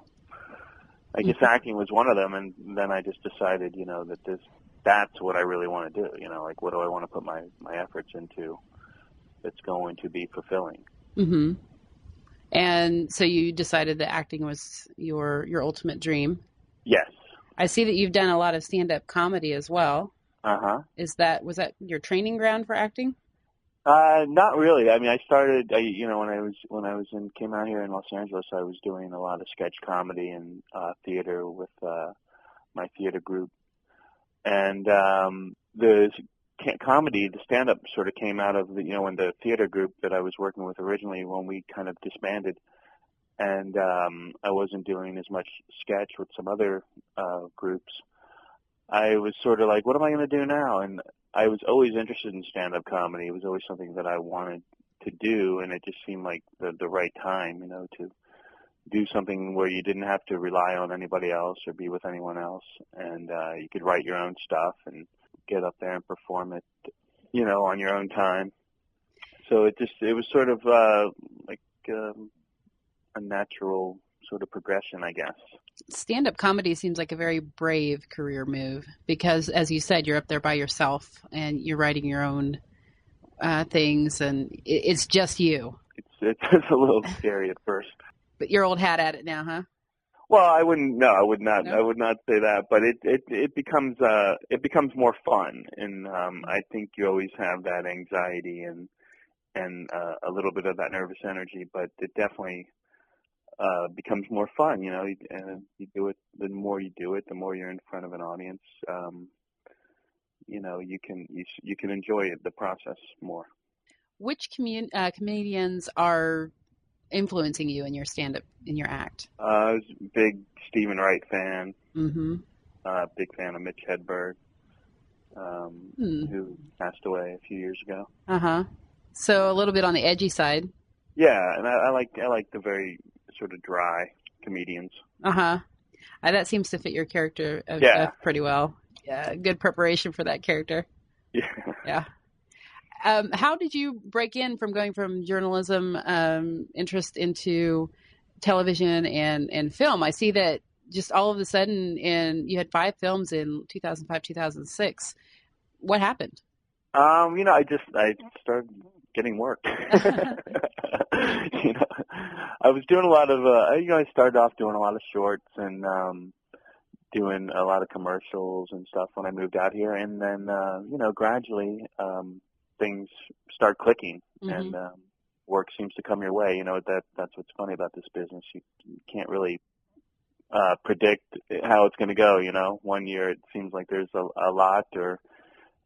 I guess mm-hmm. acting was one of them. And then I just decided, you know, that this that's what I really want to do. You know, like what do I want to put my my efforts into that's going to be fulfilling. Mm-hmm. And so you decided that acting was your your ultimate dream. Yes. I see that you've done a lot of stand up comedy as well. Uh huh. Is that was that your training ground for acting? Uh, not really. I mean, I started, I, you know, when I was when I was in came out here in Los Angeles, I was doing a lot of sketch comedy and uh, theater with uh, my theater group, and um, the comedy, the stand up, sort of came out of the, you know, when the theater group that I was working with originally, when we kind of disbanded, and um, I wasn't doing as much sketch with some other uh, groups. I was sort of like, what am I going to do now? And I was always interested in stand-up comedy. It was always something that I wanted to do, and it just seemed like the the right time, you know, to do something where you didn't have to rely on anybody else or be with anyone else, and uh, you could write your own stuff and get up there and perform it, you know, on your own time. So it just it was sort of uh, like um, a natural sort of progression, I guess. Stand up comedy seems like a very brave career move because, as you said, you're up there by yourself and you're writing your own uh, things, and it, it's just you. It's it's a little scary at first. But you're old hat at it now, huh? Well, I wouldn't. No, I would not. No? I would not say that. But it it it becomes uh it becomes more fun, and um I think you always have that anxiety and and uh, a little bit of that nervous energy, but it definitely uh becomes more fun. You know, and you do it. The more you do it, the more you're in front of an audience. Um, you know, you can you you can enjoy it, the process more. Which commun- uh, comedians are influencing you in your stand up, in your act? Uh, I was a big Steven Wright fan. Mm-hmm. Uh, big fan of Mitch Hedberg, um, Hmm. who passed away a few years ago. Uh huh. So a little bit on the edgy side. Yeah, and I, I like I like the very sort of dry comedians. Uh huh. Uh, that seems to fit your character uh, Yeah. uh, pretty well. Yeah, good preparation for that character. Yeah. Yeah. Um, how did you break in from going from journalism um, interest into television and, and film? I see that just all of a sudden, in you had five films in 2005, 2006. What happened? Um, you know, I just I started getting work. you know, I was doing a lot of uh, you know I started off doing a lot of shorts and um doing a lot of commercials and stuff when I moved out here, and then uh, you know gradually um things start clicking and um, work seems to come your way. You know that that's what's funny about this business. You, you can't really uh, predict how it's going to go. You know, one year it seems like there's a, a lot, or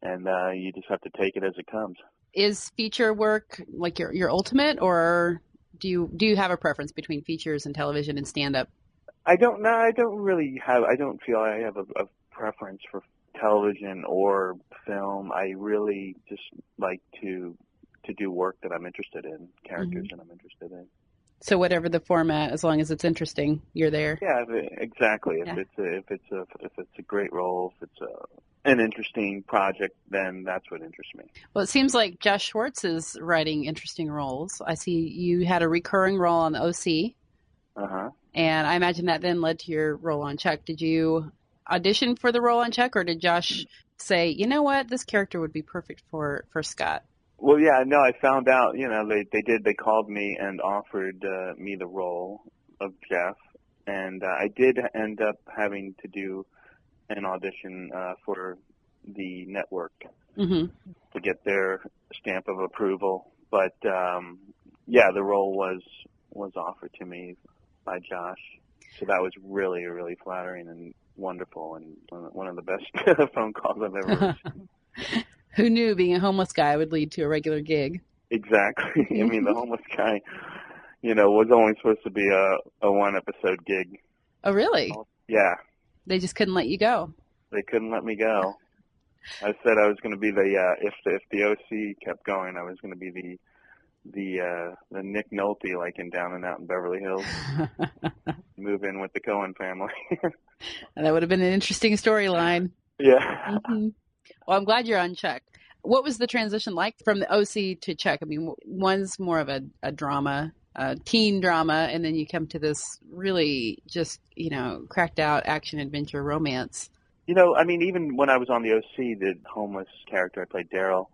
and uh, you just have to take it as it comes. Is feature work like your your ultimate, or do you do you have a preference between features and television and stand up? I don't know. I don't really have. I don't feel I have a, a preference for television or film. I really just like to to do work that I'm interested in, characters mm-hmm. that I'm interested in. So whatever the format, as long as it's interesting, you're there. Yeah, exactly. If Yeah. it's a if it's a if it's a great role, if it's a an interesting project, then that's what interests me. Well, it seems like Josh Schwartz is writing interesting roles. I see you had a recurring role on the OC, Uh huh. and I imagine that then led to your role on Chuck. Did you audition for the role on Chuck, or did Josh say, you know what, this character would be perfect for for Scott? Well, yeah, no, I found out. You know, they they did. They called me and offered uh, me the role of Jeff, and uh, I did end up having to do an audition uh, for the network hmm to get their stamp of approval. But um, yeah, the role was was offered to me by Josh, so that was really really flattering and wonderful, and one of- one of the best phone calls I've ever received. Who knew being a homeless guy would lead to a regular gig? Exactly. I mean, the homeless guy, you know, was only supposed to be a a one episode gig. Oh, really? Yeah, They just couldn't let you go. they couldn't let me go. I said I was going to be the uh, if the, if the OC kept going, I was going to be the the uh, the Nick Nolte like in Down and Out in Beverly Hills. Move in with the Cohen family. And that would have been an interesting storyline. yeah. hmm Well, I'm glad you're on Chuck. What was the transition like from the OC to Chuck? I mean, one's more of a, a drama, a teen drama, and then you come to this really just, you know, cracked out action adventure romance. You know, I mean, even when I was on the OC, the homeless character I played, Daryl,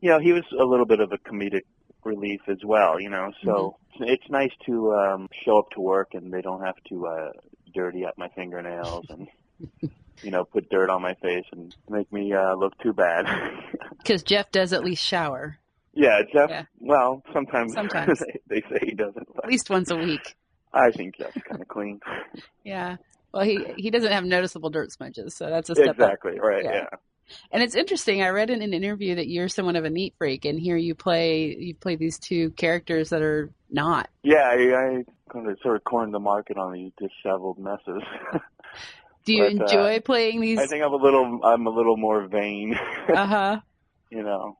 you know, he was a little bit of a comedic relief as well. You know, so it's nice to um, show up to work and they don't have to uh, dirty up my fingernails and you know put dirt on my face and make me uh, look too bad. Because Jeff does at least shower yeah, Jeff. Yeah. Well, sometimes, Sometimes. they, they say he doesn't. At least once a week. I think Jeff's kind of clean. Yeah. Well, he he doesn't have noticeable dirt smudges, so that's a step up. exactly right. Yeah. yeah. And it's interesting. I read in an interview that you're somewhat of a neat freak, and here you play you play these two characters that are not. Yeah, I, I kind of sort of cornered the market on these disheveled messes. Do you But, uh, enjoy playing these? I think I'm a little, I'm a little more vain. Uh huh. you know,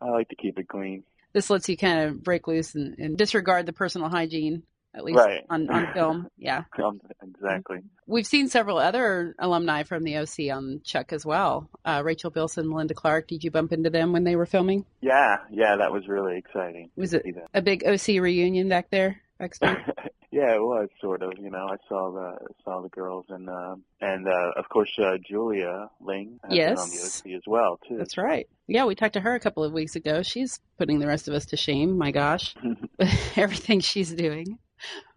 I like to keep it clean. This lets you kind of break loose and, and disregard the personal hygiene, at least Right. on on film. Yeah, Um, exactly. we've seen several other alumni from the OC on Chuck as well. Uh, Rachel Bilson, Melinda Clarke. Did you bump into them when they were filming? Yeah, yeah, that was really exciting. Was it a big OC reunion back there Yeah, it was sort of. You know, I saw the saw the girls and uh, and uh, of course uh, Julia Ling has Yes. been on the OC as well too. That's right. Yeah, we talked to her a couple of weeks ago. She's putting the rest of us to shame. My gosh, everything she's doing.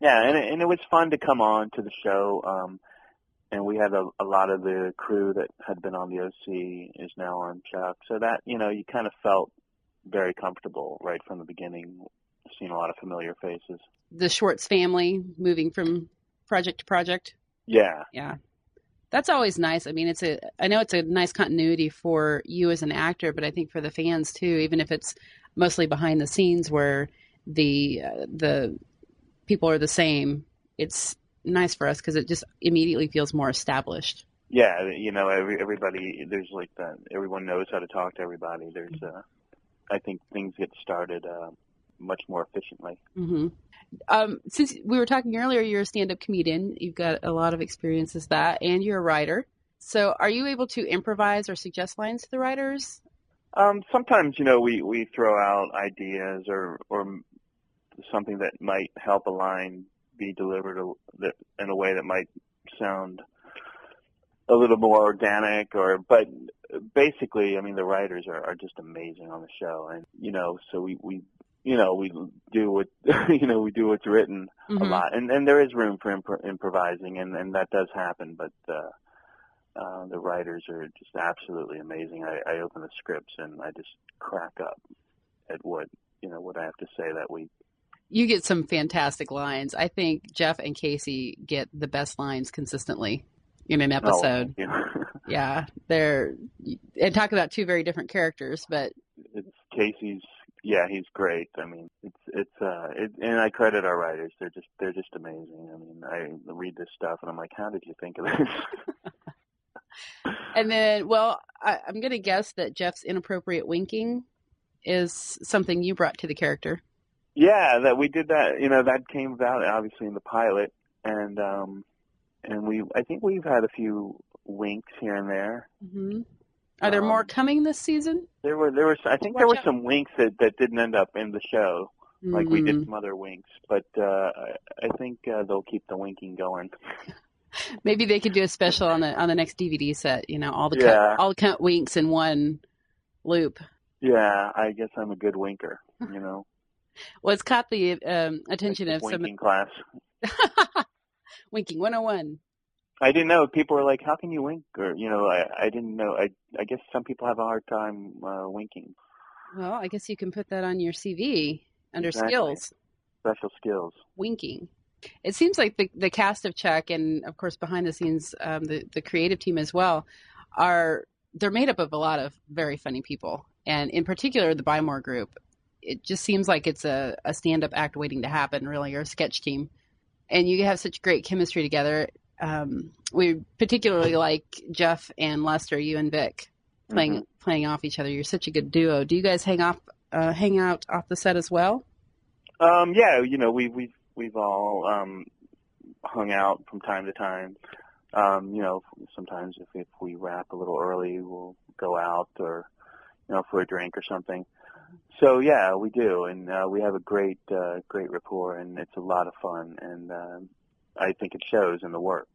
Yeah, and it, and it was fun to come on to the show. Um, and we had a, a lot of the crew that had been on the OC is now on Chuck, so that you know you kind of felt very comfortable right from the beginning, seeing a lot of familiar faces. The Schwartz family moving from project to project. Yeah, Yeah. That's always nice. I mean, it's a I know it's a nice continuity for you as an actor, but I think for the fans too, even if it's mostly behind the scenes where the uh, the people are the same, it's nice for us because it just immediately feels more established. yeah, you know, every, everybody there's like that. Everyone knows how to talk to everybody. There's, uh, I think things get started uh, much more efficiently. hmm Um, since we were talking earlier, you're a stand-up comedian. You've got a lot of experience as that, and you're a writer. So, are you able to improvise or suggest lines to the writers? Um, sometimes, you know, we, we throw out ideas or, or something that might help a line be delivered a, that, in a way that might sound a little more organic or, but basically, I mean, the writers are, are just amazing on the show. And, you know, so we, we, you know, we do what, you know, we do what's written a Mhm. lot. And, and there is room for impro- improvising and, and that does happen, but, uh, uh, the writers are just absolutely amazing. I, I open the scripts and I just crack up at what you know what I have to say that week. You get some fantastic lines. I think Jeff and Casey get the best lines consistently in an episode. Oh, Yeah, they're and talk about two very different characters, but it's Casey's. Yeah, he's great. I mean, it's it's uh, it, and I credit our writers. They're just they're just amazing. I mean, I read this stuff and I'm like, how did you think of this? and then well, I, I'm going to guess that Jeff's inappropriate winking is something you brought to the character. Yeah, that we did that. You know, that came about obviously in the pilot, and um, and we I think we've had a few winks here and there. hmm Are there Um, more coming this season? There were there was I think Watch there were out. some winks that that didn't end up in the show. Like we did some other winks, but uh, I think uh, they'll keep the winking going. Maybe they could do a special on the on the next DVD set. You know, all the Yeah. cut, all the cut winks in one loop. Yeah, I guess I'm a good winker. You know, Well, it's caught the um, attention of the some winking class. winking 101. I didn't know. People were like, "How can you wink?" Or you know, I I didn't know. I I guess some people have a hard time uh, winking. Well, I guess you can put that on your CV under Exactly. skills, Special skills. winking. It seems like the the cast of Chuck and of course behind the scenes um, the the creative team as well are they're made up of a lot of very funny people, and in particular the Buy More group. It just seems like it's a, a stand up act waiting to happen, really, or a sketch team. And you have such great chemistry together. Um, we particularly like Jeff and Lester, you and Vik, playing Mhm. playing off each other. You're such a good duo. Do you guys hang off uh, hang out off the set as well? Um, yeah, you know, we we've we've all um, hung out from time to time. Um, you know, sometimes if if we wrap a little early, we'll go out or you know for a drink or something. So yeah, we do, and uh, we have a great uh, great rapport, and it's a lot of fun, and um, I think it shows in the work.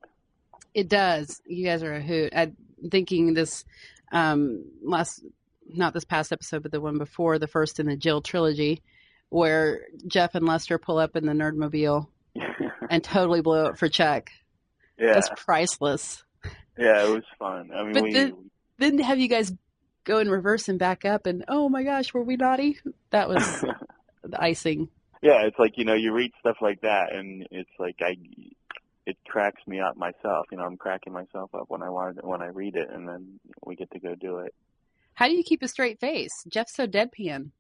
It does. You guys are a hoot. I'm thinking this um, last, not this past episode, but the one before, the first in the Jill trilogy, where Jeff and Lester pull up in the Nerdmobile and totally blow it for Chuck. yeah, That's priceless. yeah, it was fun. I mean, But we the- Then have you guys go in reverse and back up and oh my gosh, were we naughty? That was the icing. Yeah, it's like you know, you read stuff like that, and it's like I, it cracks me up myself. You know, I'm cracking myself up when I want when I read it, and then we get to go do it. How do you keep a straight face? Jeff's so deadpan.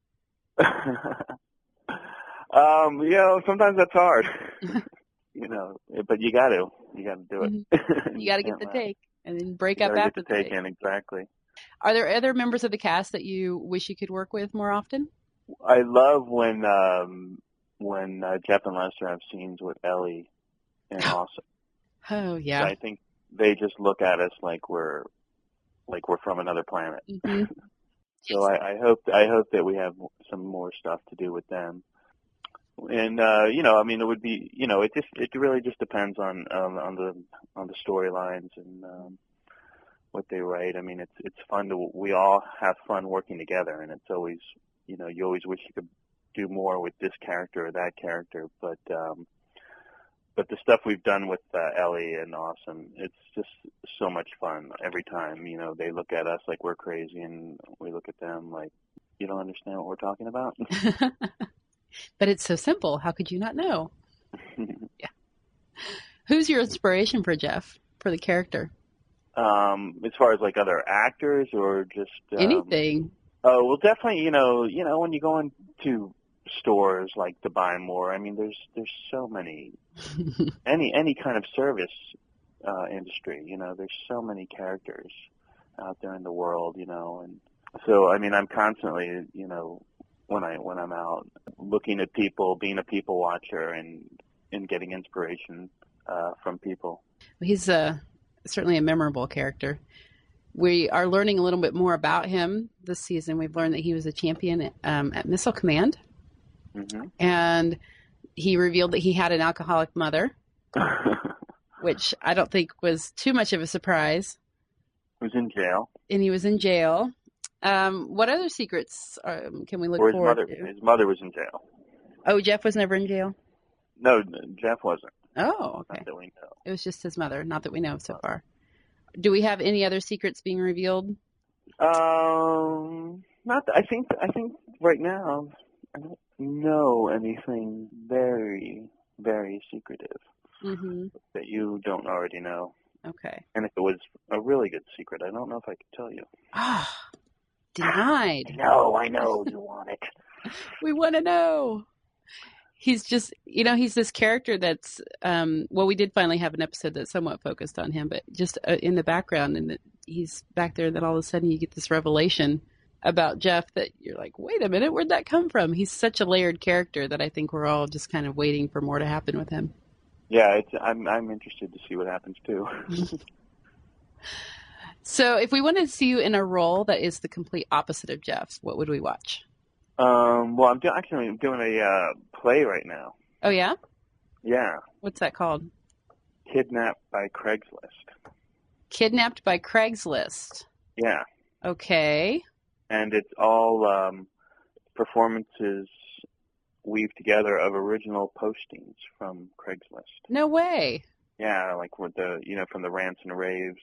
um, you know, sometimes that's hard. you know, but you got to, you got to do it. Mm-hmm. You got to get the laugh. take and then break You up after get the take take. in exactly. Are there other members of the cast that you wish you could work with more often? I love when um when uh, Jeff and Lester have scenes with Ellie and Awesome. Oh yeah. I think they just look at us like we're like we're from another planet. hmm So I, I hope I hope that we have some more stuff to do with them. and uh, you know, I mean, it would be, you know, it just it really just depends on um, on the on the storylines and um, what they write. I mean, it's it's fun to we all have fun working together, and it's always, you know, you always wish you could do more with this character or that character, but um, but the stuff we've done with uh, Ellie and Awesome, it's just so much fun every time. You know, they look at us like we're crazy, and we look at them like you don't understand what we're talking about. but it's so simple. How could you not know? yeah. Who's your inspiration for Jeff for the character? Um, as far as like other actors or just um, anything. Oh well, definitely. You know, you know when you go into stores like to buy more. I mean, there's there's so many any any kind of service uh, industry. You know, there's so many characters out there in the world. You know, and so I mean, I'm constantly you know when I when I'm out looking at people, being a people watcher, and and getting inspiration uh, from people. He's a certainly a memorable character. We are learning a little bit more about him this season. We've learned that he was a champion um, at Missile Command, mm-hmm. and he revealed that he had an alcoholic mother, which I don't think was too much of a surprise. He was in jail, and he was in jail. Um, what other secrets um, can we look or his forward mother, to? His mother was in jail. Oh, Jeff was never in jail. No, Jeff wasn't. Oh, okay. Not that we know. It was just his mother, not that we know of so far. Do we have any other secrets being revealed? Um, not. I think. I think right now, I don't know anything very, very secretive mm-hmm. that you don't already know. Okay. And if it was a really good secret, I don't know if I could tell you. Ah, denied. No, I know you want it. we want to know he's just you know he's this character that's um well we did finally have an episode that somewhat focused on him but just uh, in the background and he's back there and then all of a sudden you get this revelation about Jeff that you're like wait a minute where'd that come from he's such a layered character that I think we're all just kind of waiting for more to happen with him yeah it's I'm I'm interested to see what happens too so if we wanted to see you in a role that is the complete opposite of Jeff what would we watch um, well, I'm do- actually I'm doing a uh, play right now. Oh yeah. Yeah. What's that called? Kidnapped by Craigslist. Kidnapped by Craigslist. Yeah. Okay. And it's all um, performances weaved together of original postings from Craigslist. No way. Yeah, like with the you know from the rants and raves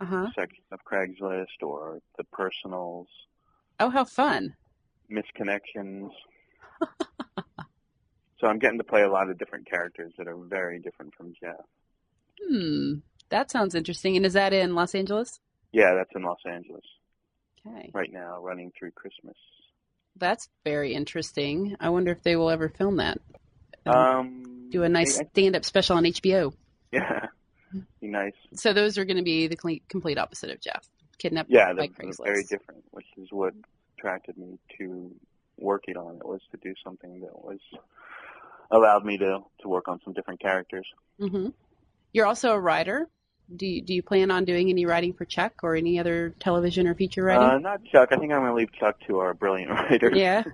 uh-huh. section of Craigslist or the personals. Oh, how fun! misconnections. so I'm getting to play a lot of different characters that are very different from Jeff. Hmm, that sounds interesting. And is that in Los Angeles? Yeah, that's in Los Angeles. Okay. Right now, running through Christmas. That's very interesting. I wonder if they will ever film that. Um, do a nice stand-up special on HBO. Yeah, be nice. So those are going to be the complete opposite of Jeff. Kidnapped yeah, by Craigslist. very different, which is what attracted me to working on it was to do something that was allowed me to to work on some different characters. Mm-hmm. You're also a writer. Do you, do you plan on doing any writing for Chuck or any other television or feature writing? Uh, not Chuck. I think I'm going to leave Chuck to our brilliant writers. Yeah.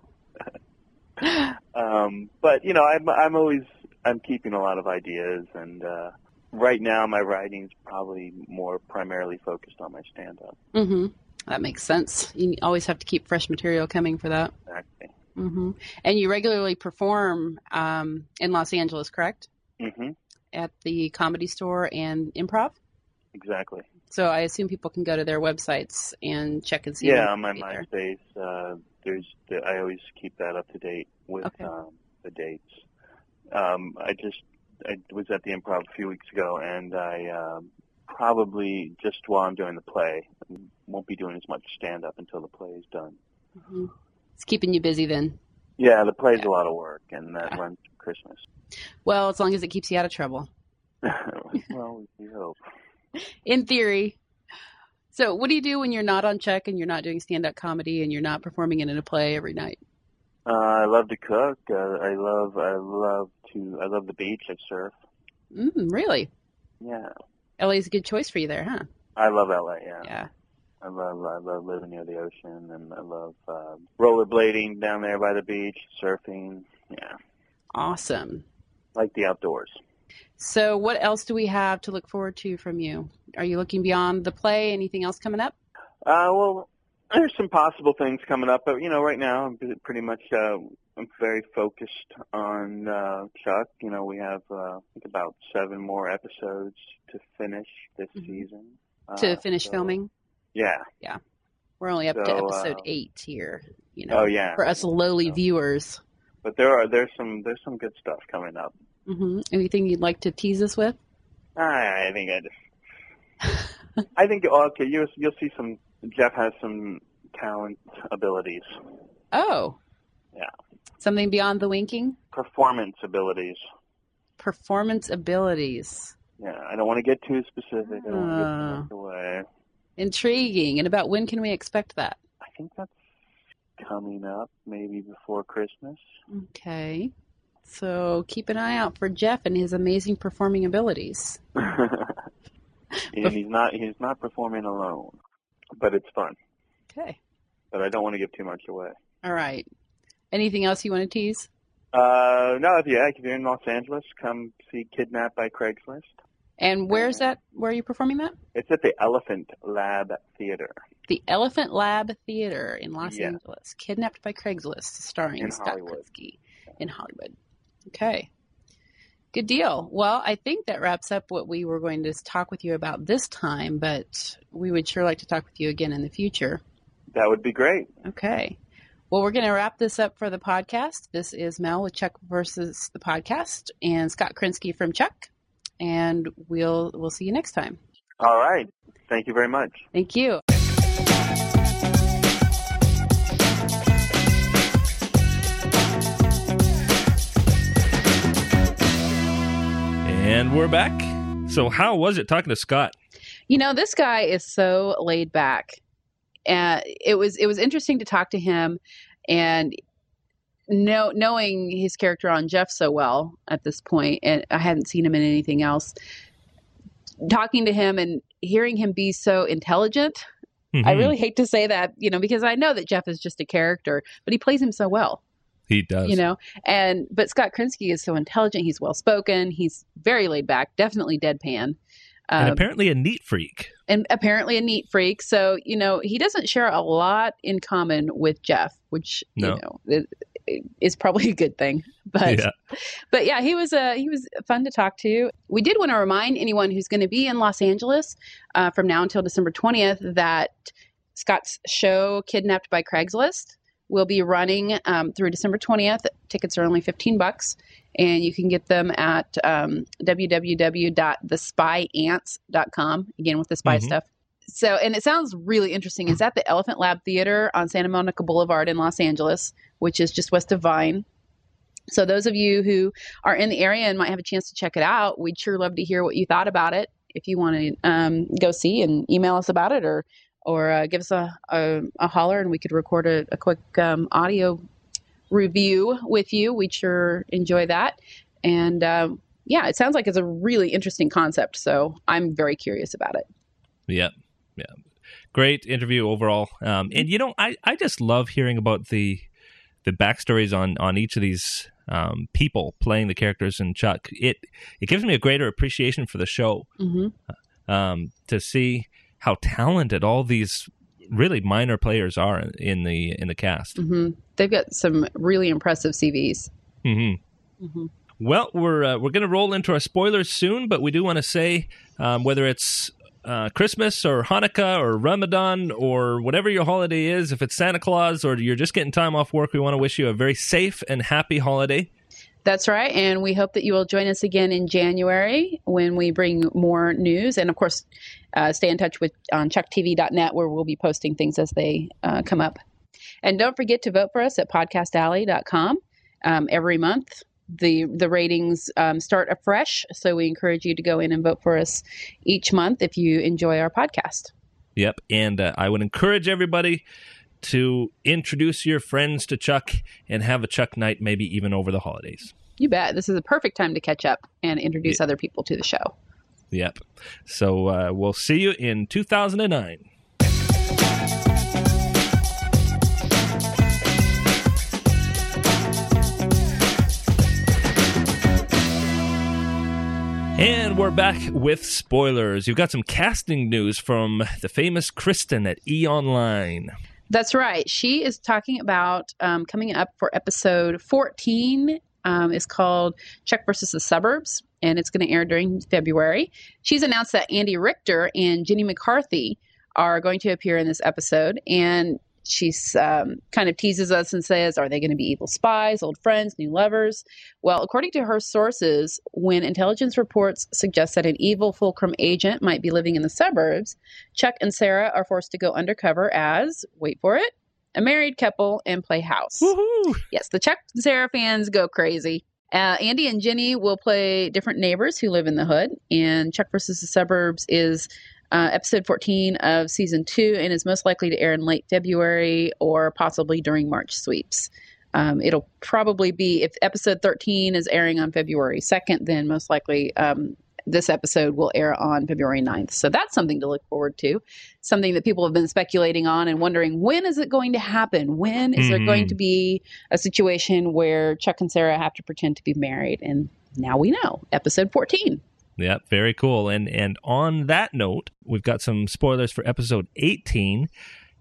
um, but you know, I'm I'm always I'm keeping a lot of ideas, and uh, right now my writing's probably more primarily focused on my stand-up. Mm-hmm. That makes sense. You always have to keep fresh material coming for that. Exactly. Mm-hmm. And you regularly perform um, in Los Angeles, correct? Mm-hmm. At the Comedy Store and Improv. Exactly. So I assume people can go to their websites and check and see. Yeah, on my MySpace, uh, there's the, I always keep that up to date with okay. um, the dates. Um, I just I was at the Improv a few weeks ago, and I um, probably just while I'm doing the play, won't be doing as much stand up until the play is done. Mm-hmm. It's keeping you busy then. Yeah, the play's yeah. a lot of work, and that yeah. runs Christmas. Well, as long as it keeps you out of trouble. well, we hope. In theory. So, what do you do when you're not on Chuck and you're not doing stand-up comedy and you're not performing it in a play every night? Uh, I love to cook. Uh, I love. I love to. I love the beach. I surf. Mm, really? Yeah. LA's a good choice for you there, huh? I love LA. Yeah. Yeah. I love. I love living near the ocean, and I love uh, rollerblading down there by the beach, surfing. Yeah. Awesome. Like the outdoors. So, what else do we have to look forward to from you? Are you looking beyond the play? Anything else coming up? Uh, well, there's some possible things coming up, but you know, right now I'm pretty much uh, I'm very focused on uh, Chuck. You know, we have uh, I think about seven more episodes to finish this Mhm. season. To Uh, finish so- filming? Yeah. Yeah. We're only up to episode uh, eight here. You know, Oh yeah. for us lowly So- viewers. But there are there's some there's some good stuff coming up. hmm Anything you'd like to tease us with? I, I think I just I think okay you you'll see some Jeff has some talent abilities Oh. Yeah. Something beyond the winking? performance abilities. Performance abilities. Yeah, I don't want to get too specific. I don't want to get too much away. Intriguing. And about when can we expect that? I think that's coming up maybe before Christmas. Okay. So keep an eye out for Jeff and his amazing performing abilities. and he's not he's not performing alone, but it's fun. Okay. But I don't want to give too much away. All right. Anything else you want to tease? Uh, no, if yeah, if you're in Los Angeles, come see Kidnapped by Craigslist. And where's that? Where are you performing that? It's at the Elephant Lab Theater The Elephant Lab Theater in Los Yeah. Angeles. Kidnapped by Craigslist, starring In Scott Hollywood. Krinsky in Hollywood. Okay. Good deal. Well, I think that wraps up what we were going to talk with you about this time, but we would sure like to talk with you again in the future. That would be great. Okay. Well, we're going to wrap this up for the podcast. This is Mel with Chuck versus the podcast and Scott Krinsky from Chuck. And we'll we'll see you next time. All right. Thank you very much. Thank you. And we're back. So, how was it talking to Scott? You know, this guy is so laid back. Uh, it was it was interesting to talk to him, and know, knowing his character on Jeff so well at this point, and I hadn't seen him in anything else. Talking to him and hearing him be so intelligent, I Mhm. really hate to say that, you know, because I know that Jeff is just a character, but he plays him so well he does. you know and but scott krinsky is so intelligent he's well spoken he's very laid back definitely deadpan and um, apparently a neat freak. and apparently a neat freak so you know he doesn't share a lot in common with jeff which No. you know it is probably a good thing but yeah. but yeah he was uh, he was fun to talk to we did want to remind anyone who's going to be in los angeles uh, from now until december 20th that scott's show kidnapped by craigslist will be running um, through december 20th tickets are only 15 bucks and you can get them at um, www.thespyants.com again with the spy Mhm. stuff so and it sounds really interesting. It's at the elephant lab theater on santa monica boulevard in los angeles which is just west of vine. So those of you who are in the area and might have a chance to check it out we'd sure love to hear what you thought about it. If you want to um, go see and email us about it or or uh, give us a, a, a holler and we could record a, a quick um, audio review with you we'd sure enjoy that. And um, yeah it sounds like it's a really interesting concept so i'm very curious about it. Yeah. Yeah. Great interview overall. Um, and you know, I, I just love hearing about the the backstories on on each of these um, people playing the characters in Chuck. It it gives me a greater appreciation for the show hmm um, to see how talented all these really minor players are in, the in the cast. hmm they've got some really impressive cvs hmm hmm Well, we're uh, we're going to roll into our spoilers soon, but we do want to say um, whether it's uh, Christmas or Hanukkah or Ramadan or whatever your holiday is, if it's Santa Claus or you're just getting time off work, we want to wish you a very safe and happy holiday. That's right. And we hope that you will join us again in January when we bring more news. And of course, uh, stay in touch with on chucktv.net where we'll be posting things as they uh, come up. And don't forget to vote for us at podcastalley.com um, every month. The, the ratings um, start afresh. So we encourage you to go in and vote for us each month if you enjoy our podcast. Yep, and uh, I would encourage everybody to introduce your friends to Chuck and have a Chuck night, maybe even over the holidays. You bet. This is a perfect time to catch up and introduce other people to the show. Yep. So uh, we'll see you in 2009. We're back with spoilers. You've got some casting news from the famous Kristin at E Online. That's right. She is talking about um, coming up for episode 14. Um, is called Chuck versus the Suburbs, and it's going to air during February. She's announced that Andy Richter and Jenny McCarthy are going to appear in this episode, and she's um, kind of teases us and says, Are they going to be evil spies, old friends, new lovers? Well, according to her sources, when intelligence reports suggest that an evil Fulcrum agent might be living in the suburbs, Chuck and Sarah are forced to go undercover as, wait for it, a married couple and play house. Woohoo! Yes, the Chuck and Sarah fans go crazy. Uh, Andy and Jenny will play different neighbors who live in the hood, and Chuck versus the Suburbs is uh, episode 14 of season two and is most likely to air in late February or possibly during March sweeps. Um, it'll probably be, if episode 13 is airing on February 2nd, then most likely um, this episode will air on February 9th. So that's something to look forward to. Something that people have been speculating on and wondering when is it going to happen? When is there going to be a situation where Chuck and Sarah have to pretend to be married? And now we know. Episode 14. Yeah, very cool. And and on that note, we've got some spoilers for episode 18.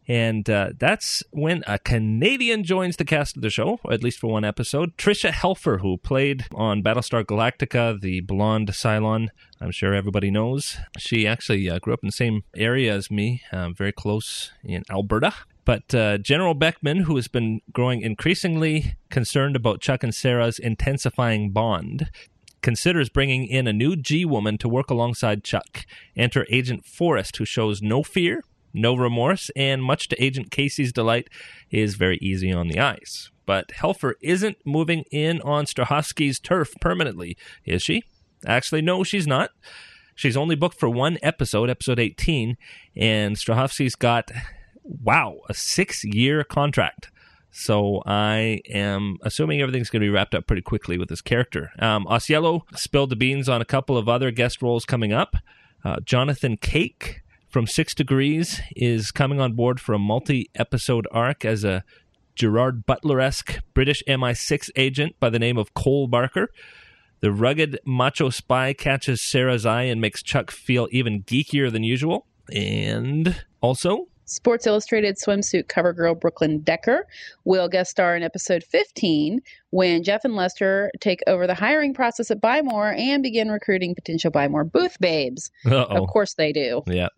And uh, that's when a Canadian joins the cast of the show, at least for one episode. Tricia Helfer, who played on Battlestar Galactica, the blonde Cylon, I'm sure everybody knows. She actually uh, grew up in the same area as me, uh, very close in Alberta. But uh, General Beckman, who has been growing increasingly concerned about Chuck and Sarah's intensifying bond, considers bringing in a new G woman to work alongside Chuck. Enter Agent Forrest, who shows no fear, no remorse, and much to Agent Casey's delight, is very easy on the ice. But Helfer isn't moving in on Strahovski's turf permanently, is she? Actually, no, she's not. She's only booked for one episode, episode 18, and Strahovski's got, wow, a six year contract. So I am assuming everything's going to be wrapped up pretty quickly with this character. Um, Ausiello spilled the beans on a couple of other guest roles coming up. Uh, Jonathan Cake from Six Degrees is coming on board for a multi-episode arc as a Gerard Butler-esque British MI6 agent by the name of Cole Barker. The rugged macho spy catches Sarah's eye and makes Chuck feel even geekier than usual. And also, Sports Illustrated swimsuit cover girl Brooklyn Decker will guest star in episode 15 when Jeff and Lester take over the hiring process at Buy More and begin recruiting potential Buy More booth babes. uh-oh. Of course they do. Yeah.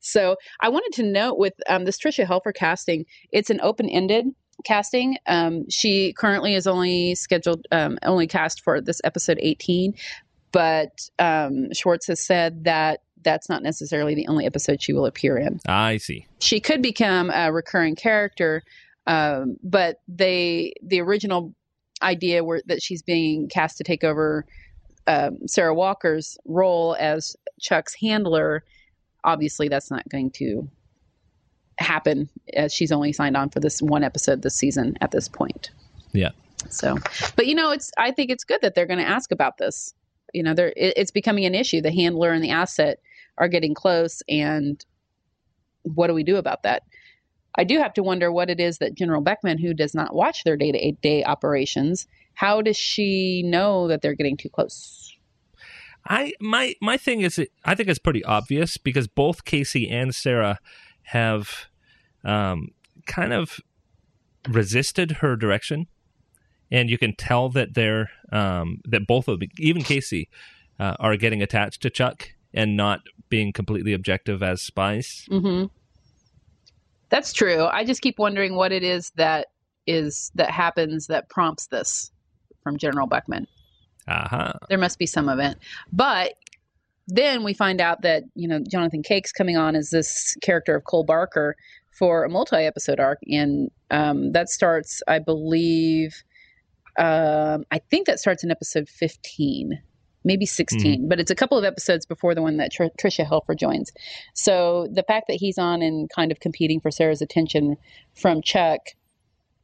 So I wanted to note with um, this Tricia Helfer casting, it's an open ended casting. Um, she currently is only scheduled, um, only cast for this episode 18. But um, Schwartz has said that that's not necessarily the only episode she will appear in. I see. She could become a recurring character, um, but they the original idea were that she's being cast to take over um, Sarah Walker's role as Chuck's handler. Obviously, that's not going to happen as she's only signed on for this one episode this season at this point. Yeah. So, but you know, it's I think it's good that they're going to ask about this. You know, there it, it's becoming an issue. The handler and the asset are getting close, and what do we do about that? I do have to wonder what it is that General Beckman, who does not watch their day to day operations, how does she know that they're getting too close? I my my thing is I think it's pretty obvious because both Casey and Sarah have um, kind of resisted her direction, and you can tell that they're um, that both of them, even Casey, uh, are getting attached to Chuck and not being completely objective as spies. Mm-hmm. That's true. I just keep wondering what it is that is that happens that prompts this from General Beckman. Uh-huh. There must be some event, but then we find out that you know Jonathan Cake's coming on as this character of Cole Barker for a multi-episode arc, and um, that starts, I believe, um, I think that starts in episode fifteen, maybe 16, but it's a couple of episodes before the one that Tr- Tricia Helfer joins. So the fact that he's on and kind of competing for Sarah's attention from Chuck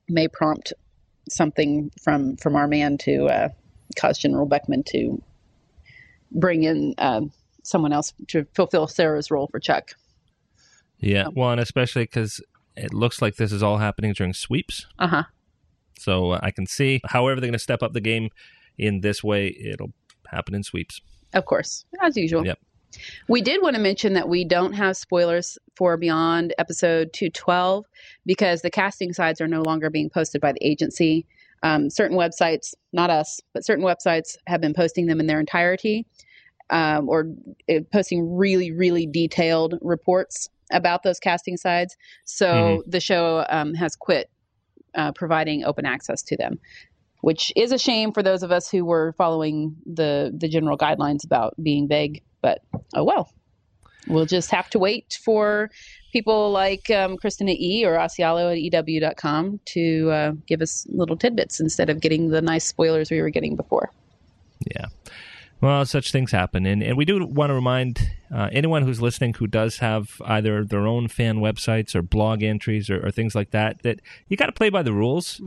may prompt something from from our man to uh, cause General Beckman to bring in uh, someone else to fulfill Sarah's role for Chuck. Yeah. Well, and especially because it looks like this is all happening during sweeps. Uh huh. So uh, I can see however they're going to step up the game in this way. It'll happen in sweeps. Of course, as usual. Yep. We did want to mention that we don't have spoilers for Beyond episode 212 because the casting sides are no longer being posted by the agency. Um, certain websites, not us, but certain websites have been posting them in their entirety um, or uh, posting really, really detailed reports about those casting sides. So Mhm. the show um, has quit uh, providing open access to them, which is a shame for those of us who were following the the general guidelines about being vague. But oh well, we'll just have to wait for people like um, Christina E or Ausiello at EW.com to uh, give us little tidbits instead of getting the nice spoilers we were getting before. Yeah. Well, such things happen. And, and we do want to remind uh, anyone who's listening who does have either their own fan websites or blog entries or, or things like that, that you got to play by the rules.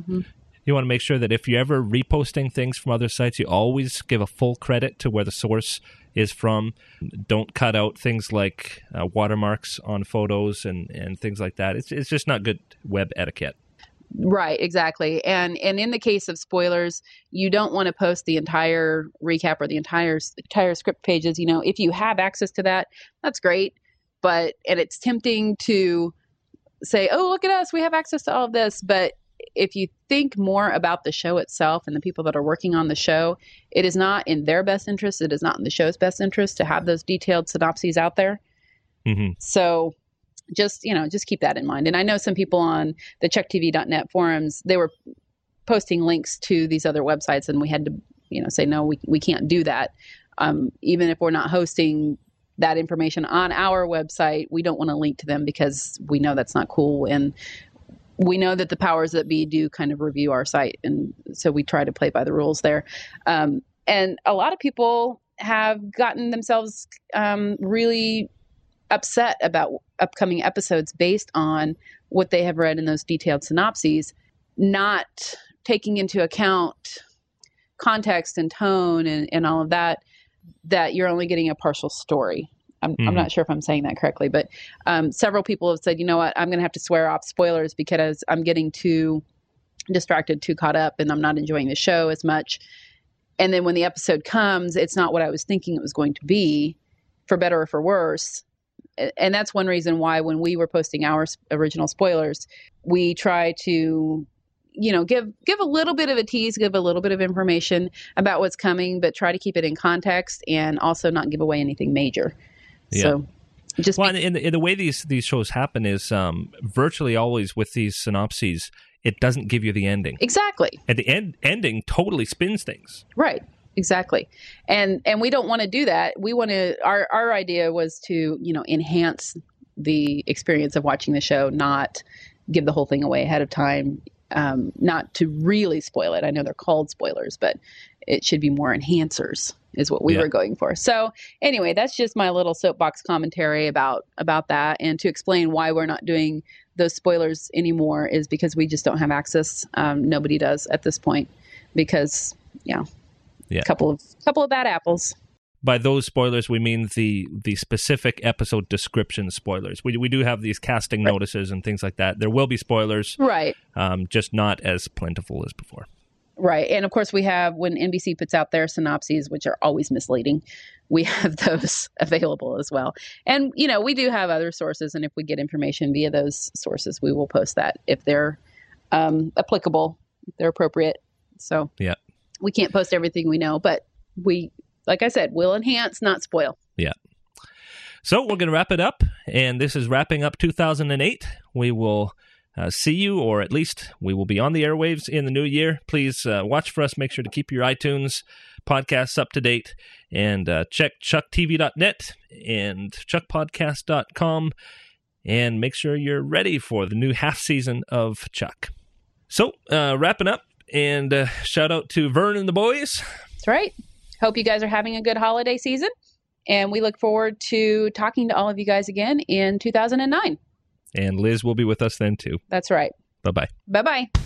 You want to make sure that if you're ever reposting things from other sites, you always give a full credit to where the source is from. Don't cut out things like uh, watermarks on photos and, and things like that. It's, it's just not good web etiquette. Right, exactly. And and in the case of spoilers, you don't want to post the entire recap or the entire entire script pages, you know, if you have access to that, that's great, but and it's tempting to say, "Oh, look at us, we have access to all of this." But if you think more about the show itself and the people that are working on the show, it is not in their best interest, it is not in the show's best interest to have those detailed synopses out there. hmm So just, you know, just keep that in mind. And I know some people on the chucktv.net forums, they were posting links to these other websites and we had to, you know, say, no, we, we can't do that. Um, even if we're not hosting that information on our website, we don't want to link to them because we know that's not cool. And we know that the powers that be do kind of review our site. And so we try to play by the rules there. Um, and a lot of people have gotten themselves um, really upset about upcoming episodes based on what they have read in those detailed synopses, not taking into account context and tone and, and all of that, that you're only getting a partial story. I'm, I'm Mhm. not sure if I'm saying that correctly, but um, several people have said, you know what, I'm going to have to swear off spoilers because I'm getting too distracted, too caught up, and I'm not enjoying the show as much. And then when the episode comes, it's not what I was thinking it was going to be, for better or for worse. And that's one reason why when we were posting our original spoilers, we try to you know give give a little bit of a tease give a little bit of information about what's coming but try to keep it in context and also not give away anything major Yeah. so just Well, be- and, and the way these these shows happen is um, virtually always with these synopses, it doesn't give you the ending. exactly And the end ending totally spins things. Right. Exactly. And and we don't want to do that. We want to our our idea was to, you know, enhance the experience of watching the show, not give the whole thing away ahead of time, um, not to really spoil it. I know they're called spoilers, but it should be more enhancers is what we Yeah. were going for. So anyway, that's just my little soapbox commentary about about that and to explain why we're not doing those spoilers anymore is because we just don't have access. Um, nobody does at this point because yeah, Yeah. couple of couple of bad apples. By those spoilers, we mean the the specific episode description spoilers. We we do have these casting notices and things like that. There will be spoilers, Right. um, just not as plentiful as before. Right. And of course we have when NBC puts out their synopses, which are always misleading, we have those available as well. And you know, we do have other sources and if we get information via those sources, we will post that if they're um, applicable, if they're appropriate. So Yeah. we can't post everything we know, but we like I said, will enhance, not spoil. Yeah. So we're going to wrap it up, and this is wrapping up 2008. We will uh, see you, or at least we will be on the airwaves in the new year. Please uh, watch for us. Make sure to keep your iTunes podcasts up to date, and uh, check chucktv.net and chuckpodcast.com, and make sure you're ready for the new half season of Chuck. So uh, wrapping up, and uh, shout out to Vern and the boys. That's right. Hope you guys are having a good holiday season. And we look forward to talking to all of you guys again in 2009. And Liz will be with us then too. That's right. Bye bye. Bye bye.